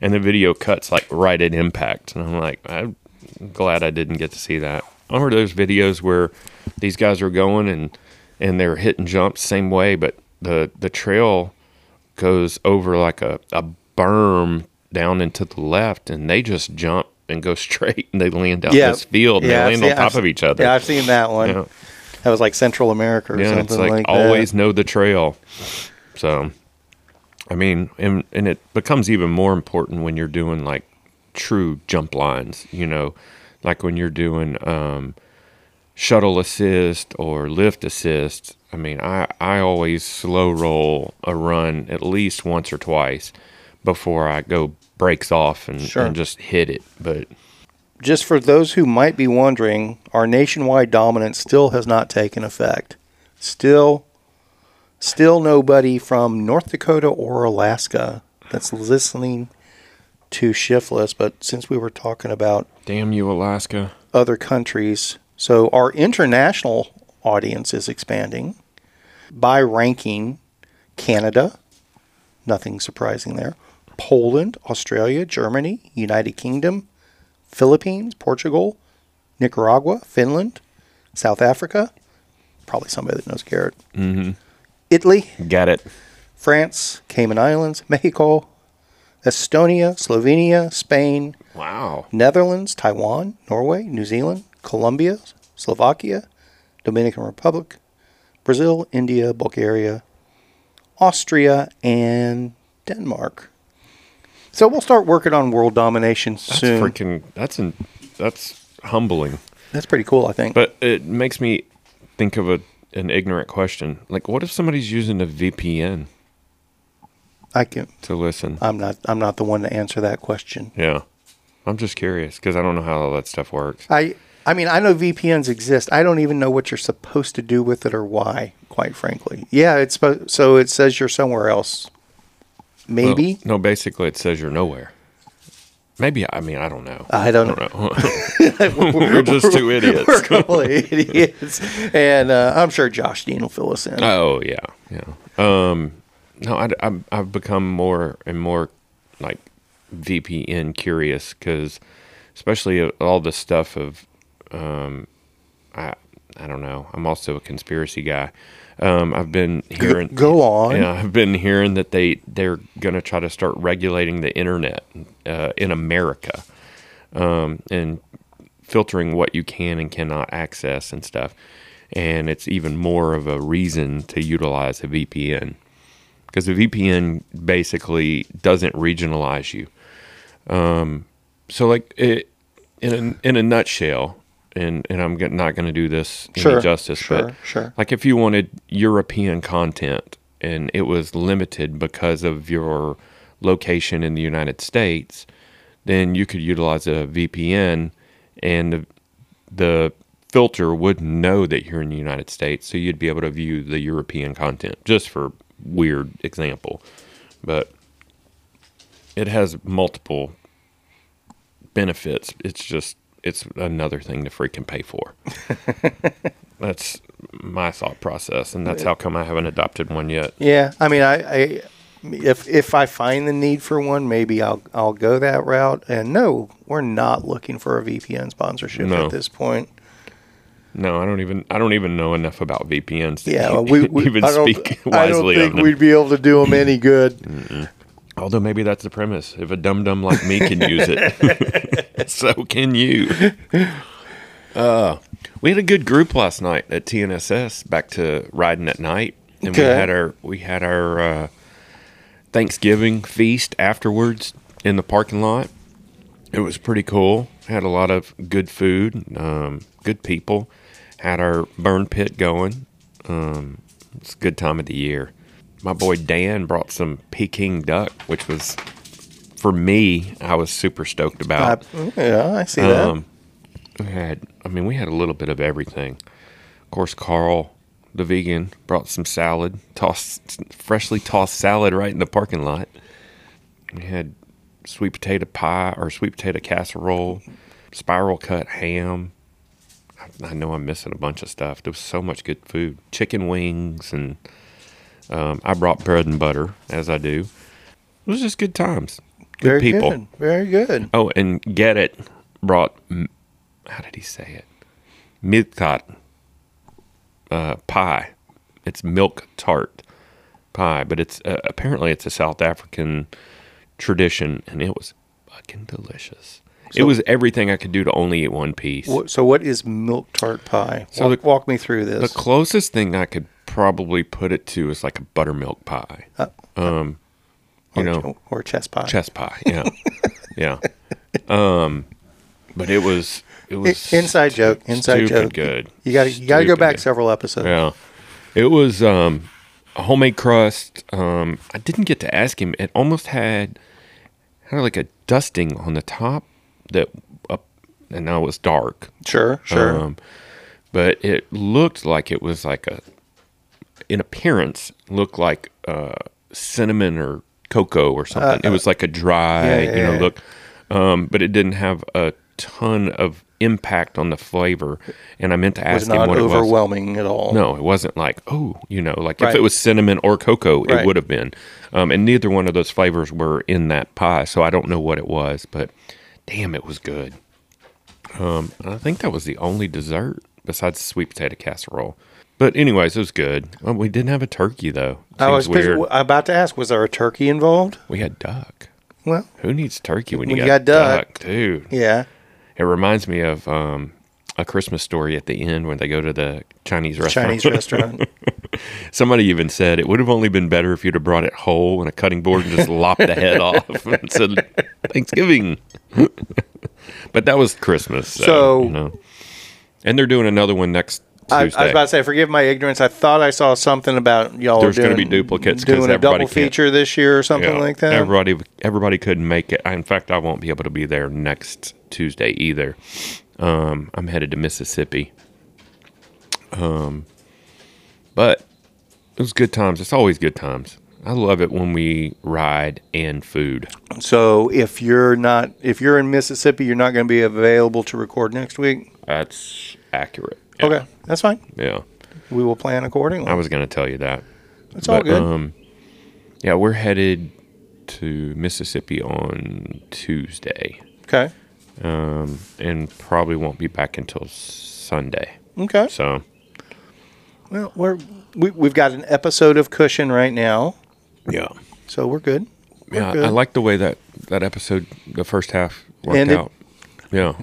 And the video cuts like right at impact. And I'm like, I'm glad I didn't get to see that. I remember those videos where these guys are going and and they're hitting jumps same way, but the the trail goes over like a, a berm down into the left and they just jump and go *laughs* straight and they land down Yeah. this field and Yeah, they I've land seen- on top I've- of each other. Yeah, I've seen that one. That was like Central America or Yeah, something it's like, like, that. always know the trail. So, I mean, and and it becomes even more important when you're doing like true jump lines. You know, like when you're doing um, shuttle assist or lift assist. I mean, I I always slow roll a run at least once or twice before I go breaks off and, Sure. and just hit it. But Just for those who might be wondering, our nationwide dominance still has not taken effect. Still, still nobody from North Dakota or Alaska that's listening to Shiftless. But since we were talking about Damn you, Alaska. other countries, so our international audience is expanding by ranking Canada, nothing surprising there, Poland, Australia, Germany, United Kingdom, Philippines, Portugal, Nicaragua, Finland, South Africa, probably somebody that knows Garrett, Mm-hmm. Italy, Got it. France, Cayman Islands, Mexico, Estonia, Slovenia, Spain, Wow. Netherlands, Taiwan, Norway, New Zealand, Colombia, Slovakia, Dominican Republic, Brazil, India, Bulgaria, Austria, and Denmark. So we'll start working on world domination That's soon. freaking. That's an, That's humbling. That's pretty cool, I think. But it makes me think of a an ignorant question. Like, what if somebody's using a VPN I can. to listen? I'm not. I'm not the one to answer that question. Yeah. I'm just curious because I don't know how all that stuff works. I. I mean, I know VPNs exist. I don't even know what you're supposed to do with it or why. Quite frankly, yeah, it's so it says you're somewhere else. Maybe Well, no, basically it says you're nowhere. Maybe I mean I don't know. I don't I don't know. *laughs* We're just two idiots. we're complete idiots, and uh, I'm sure Josh Dean will fill us in. Oh yeah, yeah. Um, no, I, I'm, I've become more and more like VPN curious because, especially all the stuff of, um, I I don't know. I'm also a conspiracy guy. Um, I've been hearing. go on. Yeah, I've been hearing that they they're gonna try to start regulating the internet uh, in America, um, and filtering what you can and cannot access and stuff. And it's even more of a reason to utilize a VPN because a VPN basically doesn't regionalize you. Um, so like it, in a, in a nutshell, and and I'm not going to do this Sure, any justice, sure, but sure. like if you wanted European content and it was limited because of your location in the United States, then you could utilize a VPN and the, the filter would know that you're in the United States, so you'd be able to view the European content. Just for weird example, but it has multiple benefits. It's just it's another thing to freaking pay for. *laughs* that's my thought process, and that's how come I haven't adopted one yet. Yeah, I mean, I, I if if I find the need for one, maybe I'll I'll go that route. And no, we're not looking for a VPN sponsorship No. at this point. No, I don't even I don't even know enough about VPNs to Yeah, we, we *laughs* even I don't, speak I don't wisely think we'd be able to do them any good. Although maybe that's the premise. If a dum dum like me can use it, *laughs* so can you. Uh, we had a good group last night at TNSS. Back to riding at night, and we had our we had our uh, Thanksgiving feast afterwards in the parking lot. It was pretty cool. Had a lot of good food, um, good people. Had our burn pit going. Um, it's a good time of the year. My boy Dan brought some Peking duck, which was for me. I was super stoked I, about. yeah, I see that. Um, we had, I mean, we had a little bit of everything. Of course, Carl, the vegan, brought some salad, tossed freshly tossed salad right in the parking lot. We had sweet potato pie or sweet potato casserole, spiral cut ham. I, I know I'm missing a bunch of stuff. There was so much good food, chicken wings, and um, I brought bread and butter as I do. It was just good times. Good Very people. good. Very good. Oh, and Garrett brought, how did he say it? Milk uh, pie. It's milk tart pie, but it's uh, apparently it's a South African tradition, and it was fucking delicious. it was everything I could do to only eat one piece. What, so, what is milk tart pie? So walk, the- walk me through this. The closest thing I could probably put it to is like a buttermilk pie. Uh, um, you or, know, or chess pie. Chess pie. Yeah, *laughs* yeah. Um, but it was it was inside joke. Inside stupid joke. good. You got to you got to go back good. several episodes. Yeah, it was um, a homemade crust. Um, I didn't get to ask him. It almost had had like a dusting on the top that up, and now it was dark. Sure, sure. Um, but it looked like it was like a, in appearance, looked like uh, cinnamon or cocoa or something. it was like a dry, Uh, yeah, you know, yeah. look. Um, but it didn't have a ton of impact on the flavor. And I meant to It was ask him what it was. not overwhelming at all. No, it wasn't like, oh, you know, like Right. if it was cinnamon or cocoa, it Right. would have been. Um, and neither one of those flavors were in that pie, so I don't know what it was, but damn, it was good. Um, I think that was the only dessert besides the sweet potato casserole. But anyways, it was good. Um, we didn't have a turkey though. I was weird. about to ask, was there a turkey involved? we had duck. Well, Who needs turkey when, When you you got, got duck. dude? yeah. It reminds me of um, a Christmas story at the end when they go to the Chinese restaurant. Chinese restaurant. *laughs* Somebody even said it would have only been better if you'd have brought it whole in a cutting board and just lopped the head off *laughs* and said Thanksgiving. *laughs* but that was Christmas. So, So- you know. and they're doing another one next I, I was about to say, forgive my ignorance. I thought I saw something about y'all There's gonna doing, be duplicates doing a everybody double feature this year or something Yeah. like that. Everybody, everybody couldn't make it. I- In fact, I won't be able to be there next Tuesday either. Um, I'm headed to Mississippi. Um, but it was good times. It's always good times. I love it when we ride and food. So if you're not, if you're in Mississippi, you're not going to be available to record next week. That's accurate. Yeah. Okay, that's fine. Yeah, We will plan accordingly. I was going to tell you that. It's all good. Um, yeah, we're headed to Mississippi on Tuesday. okay. um, and probably won't be back until Sunday. Okay. So Well, we're we, we've got an episode of Cushion right now, yeah, so we're good. We're yeah, good. I like the way that that episode, the first half worked Ended. out. Yeah.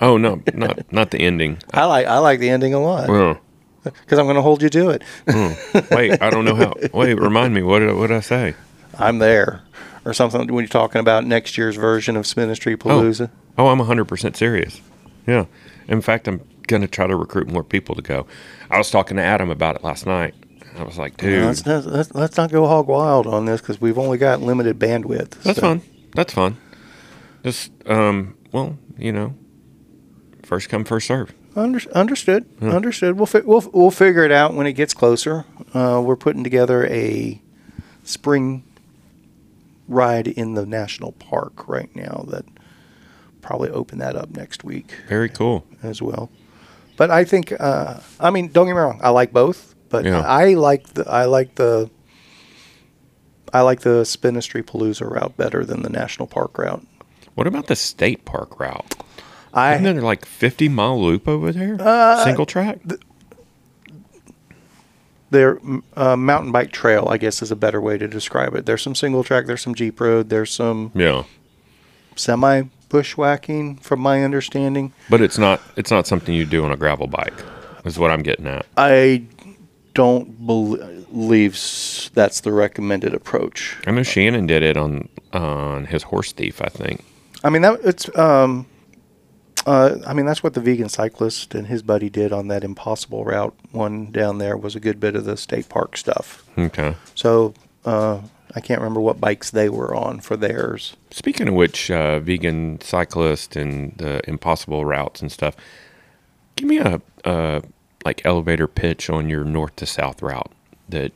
oh no, not not the ending. I like I like the ending a lot Oh, because I'm going to hold you to it. wait, I don't know how. Wait, remind me. What did I, what did I say? I'm there, or something when you're talking about next year's version of Spinistry Palooza. Oh, I'm 100% serious. Yeah. In fact, I'm going to try to recruit more people to go. I was talking to Adam about it last night. I was like, dude, Let's, not- let's, let's not go hog wild on this because we've only got limited bandwidth. That's so- fun. That's fun. Just um, well, you know, first come, first serve. Under, understood. Understood. We'll, fi- we'll we'll figure it out when it gets closer. Uh, we're putting together a spring ride in the national park right now. That probably open that up next week Very cool. as well. But I think uh, I mean don't get me wrong. I like both, but Yeah. I like the I like the I like the Spinistry Palooza route better than the national park route. What about the state park route? I Isn't there like 50 mile loop over there? Uh, Single track? Their uh, mountain bike trail, I guess, is a better way to describe it. There's some single track, there's some Jeep road, there's some yeah. semi bushwhacking, from my understanding. But it's not it's not something you do on a gravel bike. Is what I'm getting at. I don't believe that's the recommended approach. I know Shannon did it on on his horse thief, I think. I mean that it's um, uh, I mean that's what the vegan cyclist and his buddy did on that impossible route. One down there was a good bit of the state park stuff. Okay. So uh, I can't remember what bikes they were on for theirs. Speaking of which, uh, vegan cyclist and the impossible routes and stuff, give me a, a like elevator pitch on your north to south route. That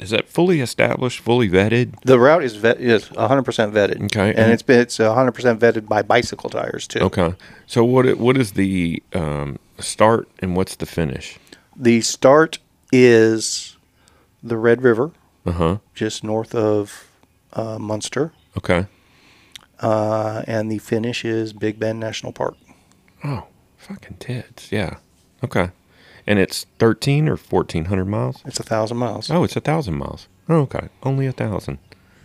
is that fully established, fully vetted. The route is vet- is 100% vetted. Okay, And and- it's been it's 100% vetted by bicycle tires too. Okay, so what i- what is the um, start and what's the finish? The start is the Red River, Uh huh. just north of uh, Muenster, Okay. uh, and the finish is Big Bend National Park. Oh, fucking tits. Yeah. Okay. And it's thirteen or fourteen hundred miles. It's a thousand miles. Oh, it's a thousand miles. Oh, okay. Only a thousand.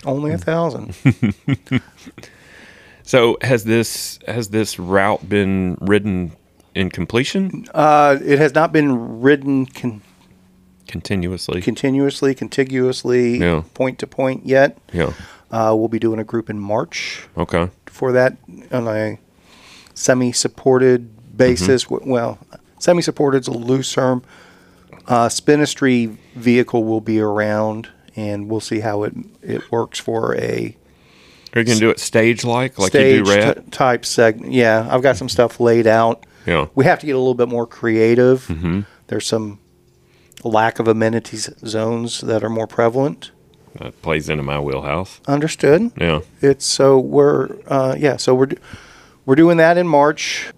Only a thousand. *laughs* So has this has this route been ridden in completion uh, it has not been ridden con- continuously? continuously, contiguously, Yeah. point to point yet. yeah. Uh, we'll be doing a group in March Okay. for that on a semi-supported basis. Mm-hmm. W Well, semi-supported is a loose term. Uh, Spinistry vehicle will be around, and we'll see how it it works for a Are you gonna do it stage like like you do red? t- type segment. Yeah, I've got some stuff laid out. yeah. We have to get a little bit more creative. Mm-hmm. There's some lack of amenities zones that are more prevalent. That plays into my wheelhouse. Understood. Yeah. It's so we're uh, yeah so we're we're doing that in March.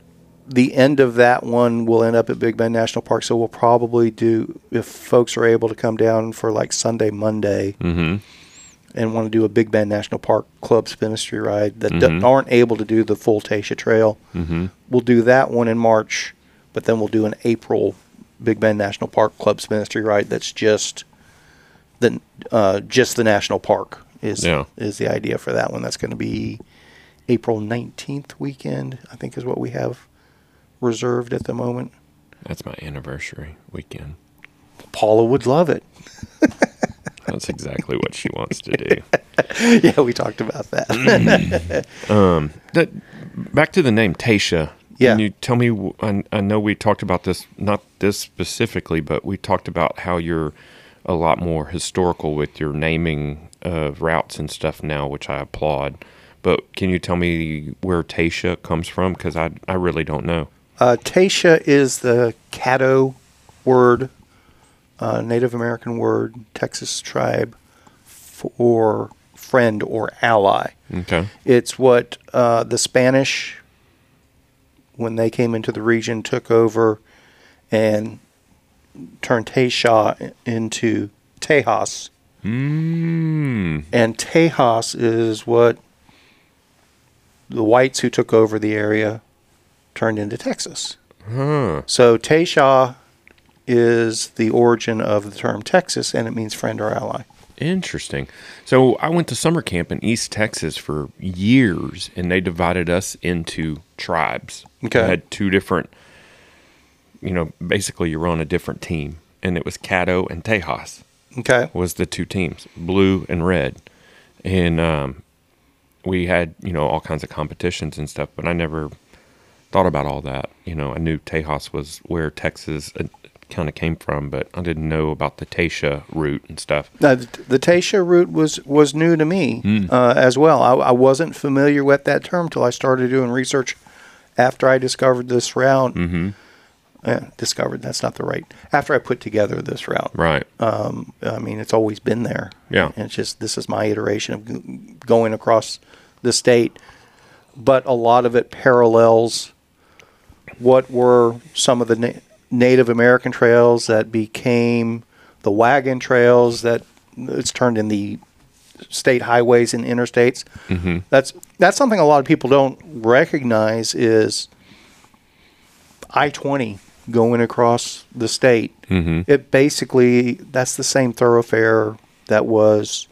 The end of that one will end up at Big Bend National Park. So we'll probably do if folks are able to come down for like Sunday, Monday, Mm-hmm. and want to do a Big Bend National Park Club Spinistry ride that Mhm. aren't able to do the full Tasha Trail. Mm-hmm. We'll do that one in March, but then we'll do an April Big Bend National Park Club Spinistry ride that's just the uh, just the national park is Yeah. is the idea for that one. That's going to be April nineteenth weekend. I think is what we have reserved at the moment. That's my anniversary weekend. Paula would love it. *laughs* That's exactly what she wants to do. *laughs* yeah, we talked about that. *clears throat* Um, that back to the name Tasha. Yeah. Can you tell me? I, I know we talked about this, not this specifically, but we talked about how you're a lot more historical with your naming of routes and stuff now, which I applaud. But can you tell me where Tasha comes from? Because I I really don't know. Uh, Tasha is the Caddo word, uh, Native American word, Texas tribe for friend or ally. Okay. It's what uh, the Spanish, when they came into the region, took over and turned Tasha into Tejas. Mm. And Tejas is what the whites who took over the area turned into Texas. Huh. So Tasha is the origin of the term Texas, and it means friend or ally. Interesting. So I went to summer camp in East Texas for years, and they divided us into tribes. Okay. We had two different, you know, basically you were on a different team, and it was Caddo and Tejas Okay. was the two teams, blue and red, and um, we had you know all kinds of competitions and stuff. But I never thought about all that. You know, I knew Tejas was where Texas kind of came from, but I didn't know about the Tasha route and stuff. Now, the, Tasha route was was new to me Mm. uh, as well. I, I wasn't familiar with that term till I started doing research after I discovered this route. Mm-hmm. Discovered that's not the right. After I put together this route, Right. um, I mean it's always been there. Yeah. and it's just this is my iteration of g- going across the state, but a lot of it parallels what were some of the na- Native American trails that became the wagon trails that it's turned in the state highways and interstates. Mm-hmm. That's that's something a lot of people don't recognize is I twenty going across the state. Mm-hmm. It basically that's the same thoroughfare that was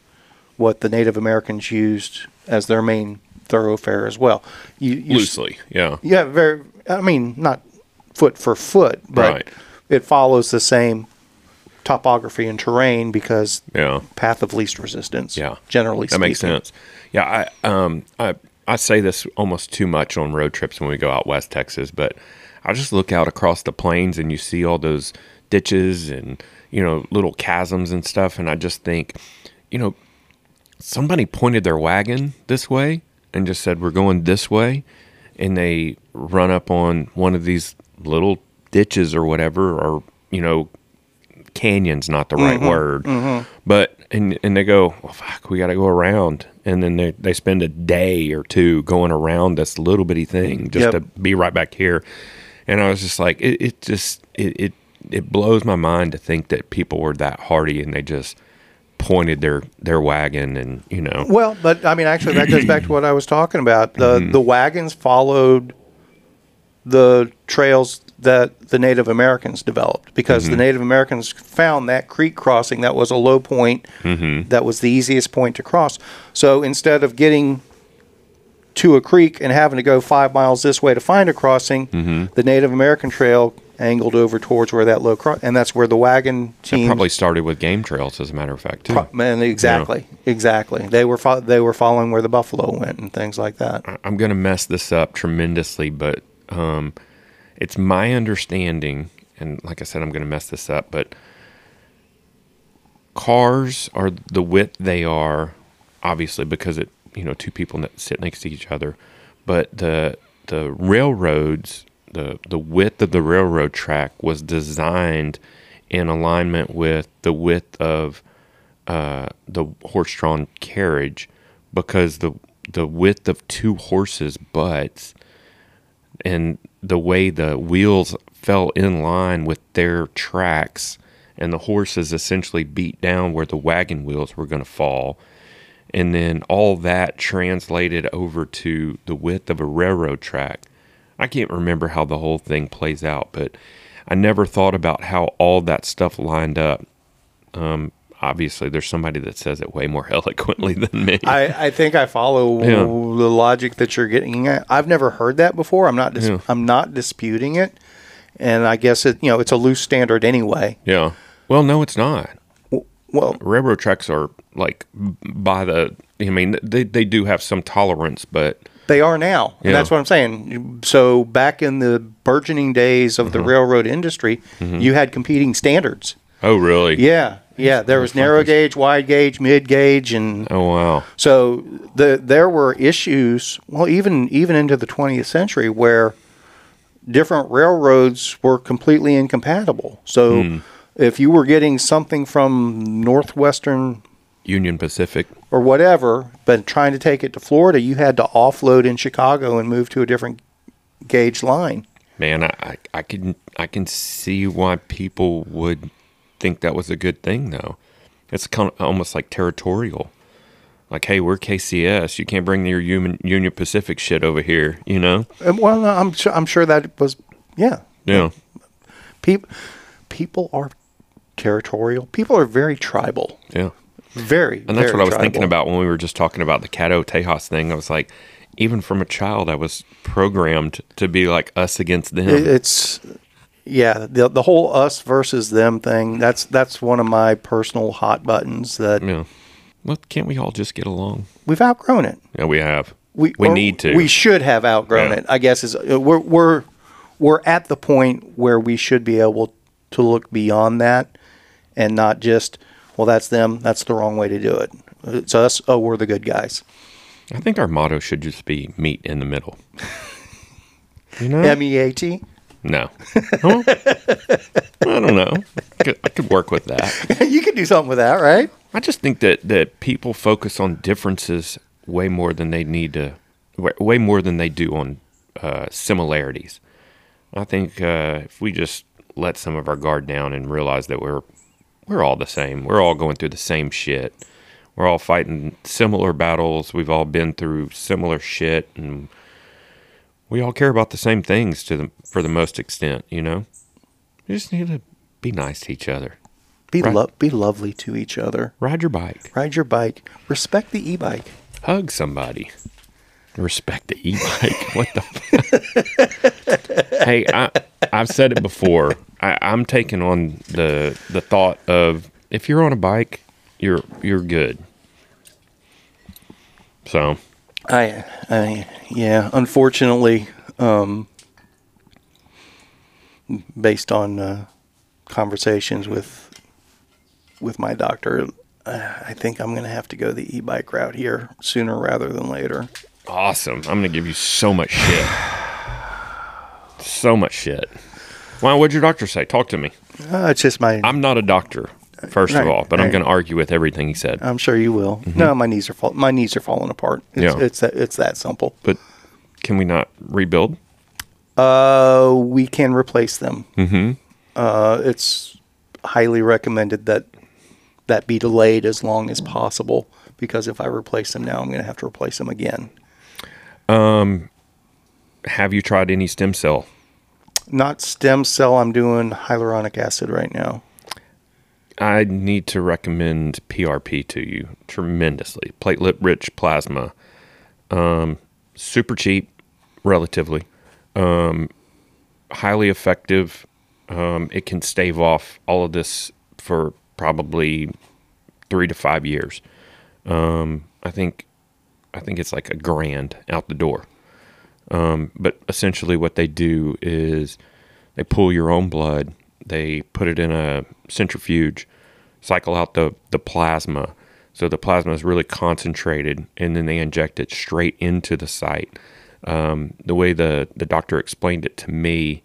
what the Native Americans used as their main thoroughfare as well. You, you Loosely, yeah. yeah, very. I mean, not foot for foot, but Right. it follows the same topography and terrain because Yeah. path of least resistance. Yeah. generally That makes sense. Yeah, I um I I say this almost too much on road trips when we go out west Texas, but I just look out across the plains and you see all those ditches and you know little chasms and stuff, and I just think, you know, somebody pointed their wagon this way and just said we're going this way, and they run up on one of these little ditches or whatever, or you know, canyon's not the right mm-hmm. word, mm-hmm. but and and they go, well, fuck, we got to go around, and then they they spend a day or two going around this little bitty thing just Yep. to be right back here, and I was just like, it, it just it, it it blows my mind to think that people were that hardy and they just pointed their their wagon and you know Well, but I mean, actually, that goes back to what I was talking about. The Mm-hmm. the wagons followed the trails that the Native Americans developed because Mm-hmm. the Native Americans found that creek crossing that was a low point, Mm-hmm. that was the easiest point to cross. So instead of getting to a creek and having to go five miles this way to find a crossing, Mm-hmm. the Native American trail angled over towards where that low cross, and that's where the wagon team probably started with game trails as a matter of fact too. Pro- Man, exactly, exactly. They were fo- they were following where the buffalo went and things like that. I'm going to mess this up tremendously, but um, it's my understanding, and like I said, I'm going to mess this up, but cars are the width they are, obviously, because it you know two people sit next to each other, but the the railroads, the the width of the railroad track was designed in alignment with the width of uh, the horse-drawn carriage because the the width of two horses' butts and the way the wheels fell in line with their tracks and the horses essentially beat down where the wagon wheels were going to fall. And then all that translated over to the width of a railroad track i can't remember how the whole thing plays out but i never thought about how all that stuff lined up um, obviously there's somebody that says it way more *laughs* eloquently than me I, I think I follow *laughs* Yeah. the logic that you're getting at. I've never heard that before. I'm not dis- Yeah. I'm not disputing it, and I guess it you know it's a loose standard anyway. yeah well no it's not Well, railroad tracks are like by the i mean they, they do have some tolerance but they are now, and Yeah. that's what I'm saying. So back in the burgeoning days of the Mm-hmm. railroad industry, you had competing standards. oh really Yeah, yeah. There was narrow gauge, wide gauge, mid gauge, and oh wow So the there were issues, well, even even into the 20th century, where different railroads were completely incompatible. So if you were getting something from Northwestern union pacific or whatever, but trying to take it to Florida, you had to offload in Chicago and move to a different gauge line. man I, I i can i can see why people would think that was a good thing though it's kind of almost like territorial like hey we're kcs you can't bring your union, union pacific shit over here you know well, I'm su- I'm sure that was yeah. yeah People people are territorial. People are very tribal. yeah Very. And that's very what I was thinking about when we were just talking about the Cato Tejas thing. I was like, even from a child, I was programmed to be like us against them. It's yeah, the the whole us versus them thing. That's that's one of my personal hot buttons that yeah. Well, can't we all just get along? we've outgrown it. Yeah, we have. We we need to. We should have outgrown Yeah. it. I guess is uh, we're we're we're at the point where we should be able to look beyond that and not just well that's them. That's the wrong way to do it. It's us. Oh, we're the good guys. I think our motto should just be meet in the middle. *laughs* You know? M E A T. no. *laughs* Huh? I don't know. I could, I could work with that. *laughs* You could do something with that, right? I just think that, that people focus on differences way more than they need to, way- way more than they do on uh, similarities. I think uh, if we just let some of our guard down and realize that we're we're all the same, we're all going through the same shit. We're all fighting similar battles. We've all been through similar shit, and we all care about the same things to the for the most extent. You know, we just need to be nice to each other. Be Right. lo- be lovely to each other. Ride your bike. Ride your bike. Respect the e-bike. hug somebody. Respect the e-bike. *laughs* What the? *laughs* Hey, I, I've said it before. I, I'm taking on the the thought of if you're on a bike, you're you're good. So I, I, yeah. Unfortunately, um, based on uh, conversations with with my doctor, I think I'm going to have to go the e-bike route here sooner rather than later. awesome! I'm gonna give you so much shit. So much shit. Why? What'd your doctor say? Talk to me. Uh, it's just my. I'm, not a doctor, first of Right, all, but I'm right. going to argue with everything he said. I'm sure you will. No, my knees are fall- my knees are falling apart. It's, Yeah. it's that it's that simple. But can we not rebuild? Uh, we can replace them. Mm-hmm. Uh, it's highly recommended that that be delayed as long as possible because if I replace them now, I'm going to have to replace them again. Have you tried any stem cell? Not stem cell. I'm doing hyaluronic acid right now. I need to recommend PRP to you tremendously. Platelet rich plasma. Um, super cheap, relatively. Um, highly effective. Um, it can stave off all of this for probably three to five years. Um, I think, I think it's like a grand out the door. Um, but essentially, what they do is they pull your own blood, they put it in a centrifuge, cycle out the, the plasma. So the plasma is really concentrated, and then they inject it straight into the site. Um, the way the, the doctor explained it to me,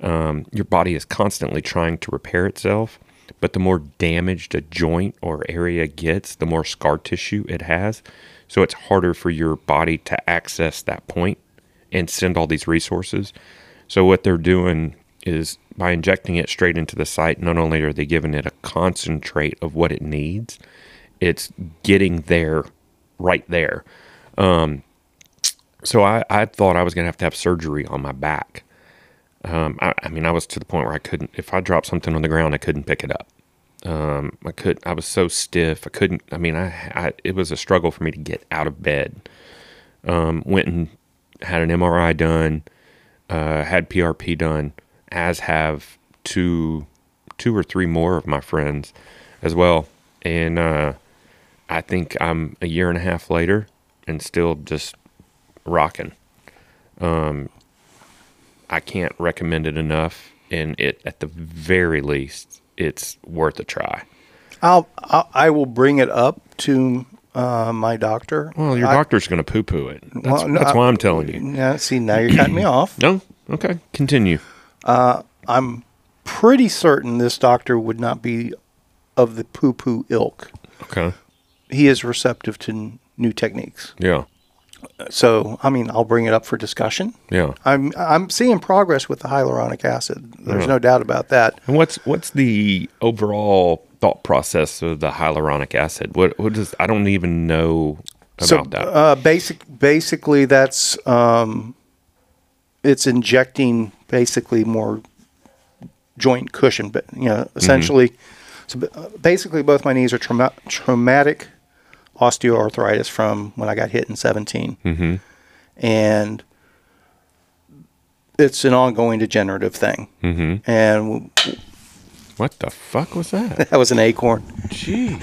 um, your body is constantly trying to repair itself. but the more damaged a joint or area gets, the more scar tissue it has. So it's harder for your body to access that point and send all these resources. So what they're doing is by injecting it straight into the site, not only are they giving it a concentrate of what it needs, it's getting there right there. Um, so I, I thought I was going to have to have surgery on my back. Um, I, I mean, I was to the point where I couldn't, if I dropped something on the ground, I couldn't pick it up. Um, I could, I was so stiff. I couldn't, I mean, I, I, it was a struggle for me to get out of bed. Um, went and had an MRI done, uh, had PRP done, as have two, two or three more of my friends as well. And, uh, I think I'm a year and a half later and still just rocking. Um, I can't recommend it enough, and it at the very least, it's worth a try. I'll, I will bring it up to uh, my doctor. Well, your I- doctor's going to poo poo it. That's, Well, no, that's I- why I'm telling you. Yeah, see, now you're cutting me *clears throat* off. No, okay, continue. Uh, I'm pretty certain this doctor would not be of the poo poo ilk. Okay, He is receptive to n- new techniques. yeah, So, I mean, I'll bring it up for discussion. yeah. I'm I'm seeing progress with the hyaluronic acid. There's Yeah. no doubt about that. And what's what's the overall thought process of the hyaluronic acid? What what does I don't even know about so, that. Uh, basic, basically, that's um, it's injecting basically more joint cushion, but you know, essentially, so b- uh, basically, both my knees are trauma- traumatic osteoarthritis from when I got hit in 17, Mhm. and it's an ongoing degenerative thing, Mhm. and What the fuck was that? *laughs* that was an acorn. Jeez.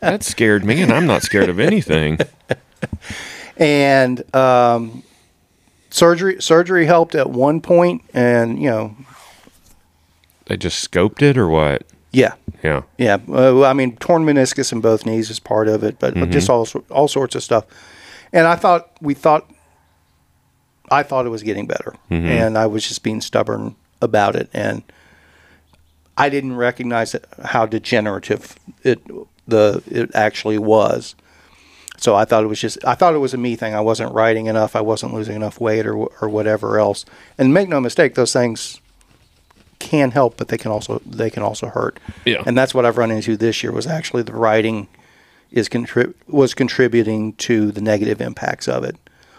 that scared me, and I'm not scared of anything. *laughs* and um, surgery surgery helped at one point, and you know, They just scoped it or what? yeah, Yeah. yeah. Uh, I mean, torn meniscus in both knees is part of it, but just all all sorts of stuff. And I thought we thought I thought it was getting better, and I was just being stubborn about it, and I didn't recognize it, how degenerative it the it actually was. So I thought it was just I thought it was a me thing. I wasn't riding enough. I wasn't losing enough weight or or whatever else. And make no mistake, those things can help, but they can also they can also hurt. Yeah. And that's what I've run into this year was actually the riding is contrib- was contributing to the negative impacts of it.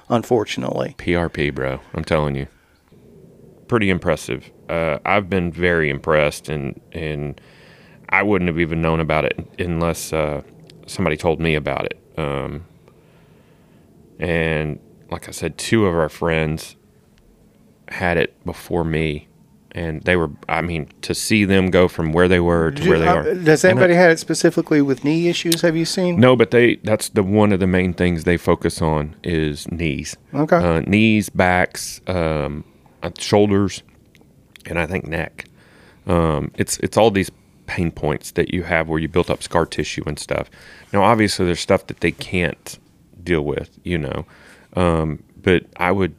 Unfortunately. PRP, bro. I'm telling you. Pretty impressive. Uh, I've been very impressed, and and I wouldn't have even known about it unless uh, somebody told me about it. Um, and like I said, two of our friends had it before me, and they were. I mean, to see them go from where they were to where they Uh, are. Does And I- anybody had it specifically with knee issues? Have you seen? No, but they that's the one of the main things they focus on is knees. Okay. Uh, knees, backs, um, uh, shoulders, and I think neck. Um, it's it's all these pain points that you have where you built up scar tissue and stuff. Now, obviously, there's stuff that they can't deal with, you know. Um, but I would,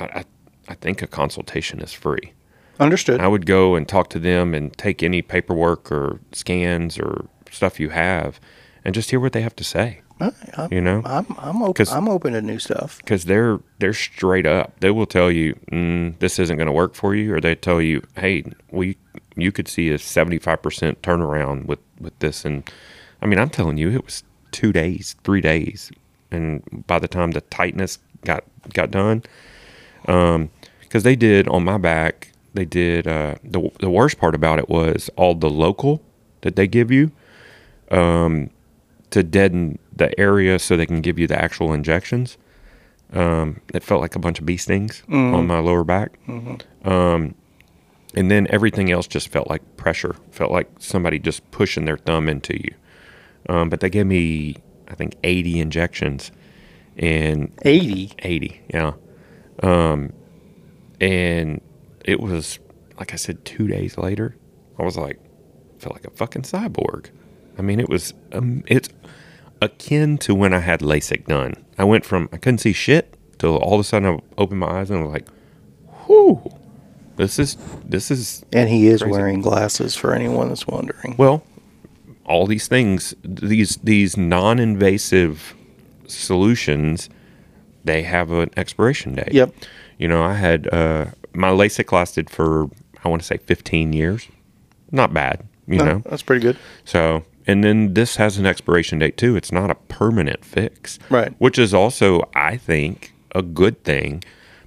I, I, I think a consultation is free. Understood. I would go and talk to them and take any paperwork or scans or stuff you have, and just hear what they have to say. I- I'm, You know, I'm I'm open. I'm open to new stuff. because they're they're straight up. They will tell you mm, this isn't going to work for you, or they tell you, hey, we you could see a seventy five percent turnaround with with this. And I mean, I'm telling you, it was two days, three days, and by the time the tightness got got done, um, because they did on my back, they did uh, the the worst part about it was all the local that they give you um, to deaden the area so they can give you the actual injections. Um, it felt like a bunch of bee stings on my lower back. Um, and then everything else just felt like pressure, felt like somebody just pushing their thumb into you. Um, but they gave me, I think, 80 injections and Eighty. 80, yeah. Um, and it was, like I said, two days later, I was like, felt like a fucking cyborg. I mean, it was, um, it's akin to when I had LASIK done. I went from, I couldn't see shit till all of a sudden I opened my eyes and I was like, whew, This is this is And he is Crazy. wearing glasses for anyone that's wondering. well, all these things, these these non-invasive solutions, they have an expiration date. Yep. You know, I had uh, my LASIK lasted for I want to say 15 years. Not bad, you No, know. that's pretty good. So, and then this has an expiration date too. It's not a permanent fix. Right. Which is also, I think, a good thing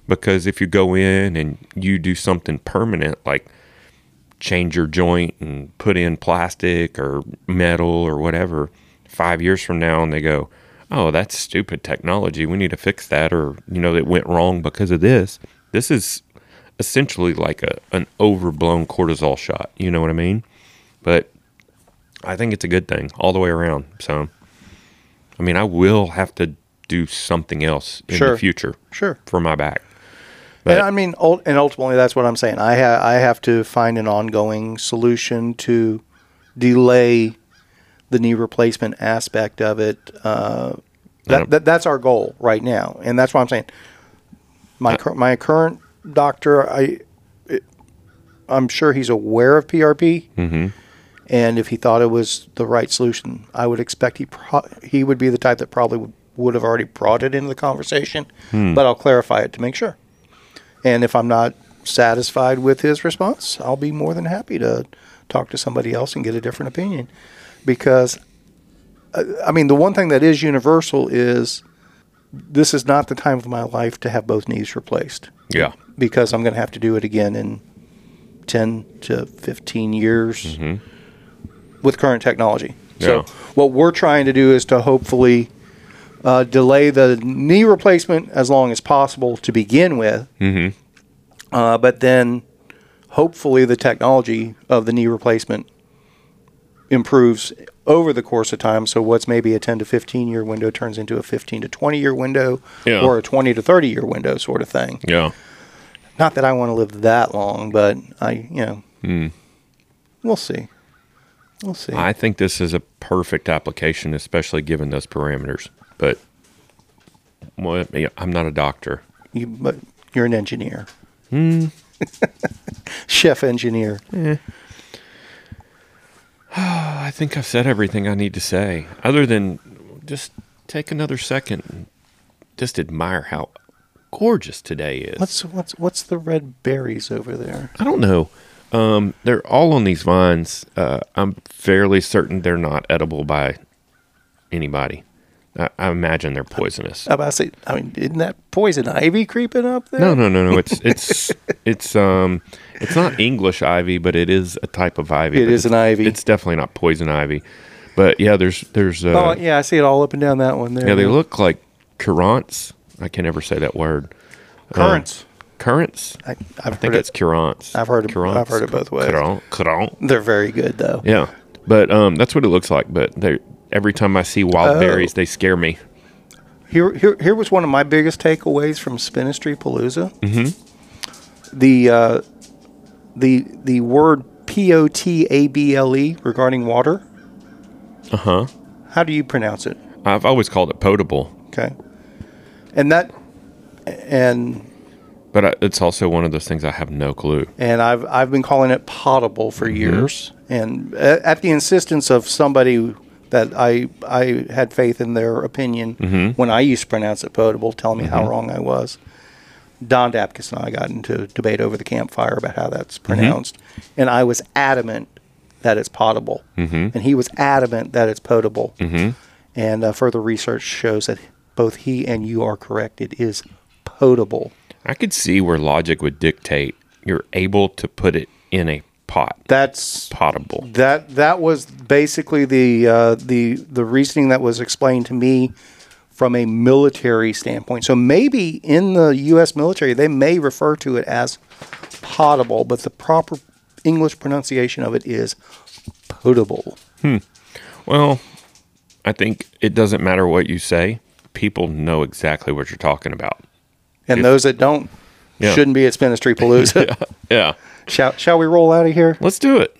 because if you go in and you do something permanent, like change your joint and put in plastic or metal or whatever, five years from now, and they go, oh, that's stupid technology. We need to fix that. Or, you know, it went wrong because of this. This is essentially like a, an overblown cortisol shot. You know what I mean? But I think it's a good thing all the way around. So, I mean, I will have to do something else in Sure. the future Sure. for my back. and I mean, and ultimately, that's what I'm saying. I ha- I have to find an ongoing solution to delay the knee replacement aspect of it. Uh, that, that that's our goal right now, and that's why I'm saying my cur- my current doctor, I it, I'm sure he's aware of PRP, Mhm. And if he thought it was the right solution, I would expect he pro- he would be the type that probably would, would have already brought it into the conversation. But I'll clarify it to make sure. And if I'm not satisfied with his response, I'll be more than happy to talk to somebody else and get a different opinion. Because, uh, I mean, the one thing that is universal is this is not the time of my life to have both knees replaced yeah. because I'm going to have to do it again in 10 to 15 years with current technology. Yeah. So, what we're trying to do is to hopefully uh, delay the knee replacement as long as possible to begin with. Mhm. Uh, but then hopefully the technology of the knee replacement improves over the course of time. So, what's maybe a 10 to 15 year window turns into a 15 to 20 year window Yeah. or a 20 to 30 year window sort of thing. Yeah. Not that I want to live that long, but I, you know, Hmm. we'll see. We'll see. I think this is a perfect application, especially given those parameters. But well, I'm not a doctor. you, but you're an engineer, Hmm. *laughs* chef engineer. oh *sighs* I think I've said everything I need to say, other than just take another second and just admire how gorgeous today is. What's what's what's the red berries over there? I don't know. Um, they're all on these vines. Uh, I'm fairly certain they're not edible by anybody. I, I imagine they're poisonous. I about to say, I mean, isn't that poison ivy creeping up there? No, no, no, no. It's it's *laughs* it's um it's not English ivy, but it is a type of ivy. It but is it's- an ivy. It's definitely not poison ivy. But yeah, there's there's uh, Oh yeah, I see it all up and down that one there. yeah, they look like currants. I can never say that word. currants. Currants. I, I've I think it's it. currants. I've heard it- currants. I've heard it both ways. Currant. currant. They're very good though. Yeah, but um, that's what it looks like. But they every time I see wild Oh. berries, they scare me. Here, here, here was one of my biggest takeaways from Spinistry Palooza. Mm-hmm. The uh, the the word P O T A B L E regarding water. Uh huh. How do you pronounce it? I've always called it potable, Okay, and that and but it's also one of those things I have no clue. and I've I've been calling it potable for Mm-hmm. years, and at, the insistence of somebody that I I had faith in their opinion Mm-hmm. when I used to pronounce it potable, telling me how wrong I was. Don Dapkus and I got into a debate over the campfire about how that's Mm-hmm. pronounced, and I was adamant that it's potable, Mm-hmm. and he was adamant that it's potable. And uh, further research shows that both he and you are correct. It is potable. I could see where logic would dictate you're able to put it in a pot, That's potable. That that was basically the uh, the the reasoning that was explained to me from a military standpoint. So maybe in the U.S. military they may refer to it as potable, but the proper English pronunciation of it is potable. Hmm. Well, I think it doesn't matter what you say. People know exactly what you're talking about and if, those that don't yeah. shouldn't be at Spinistry Palooza. *laughs* yeah. yeah. Shall Shall we roll out of here? Let's do it.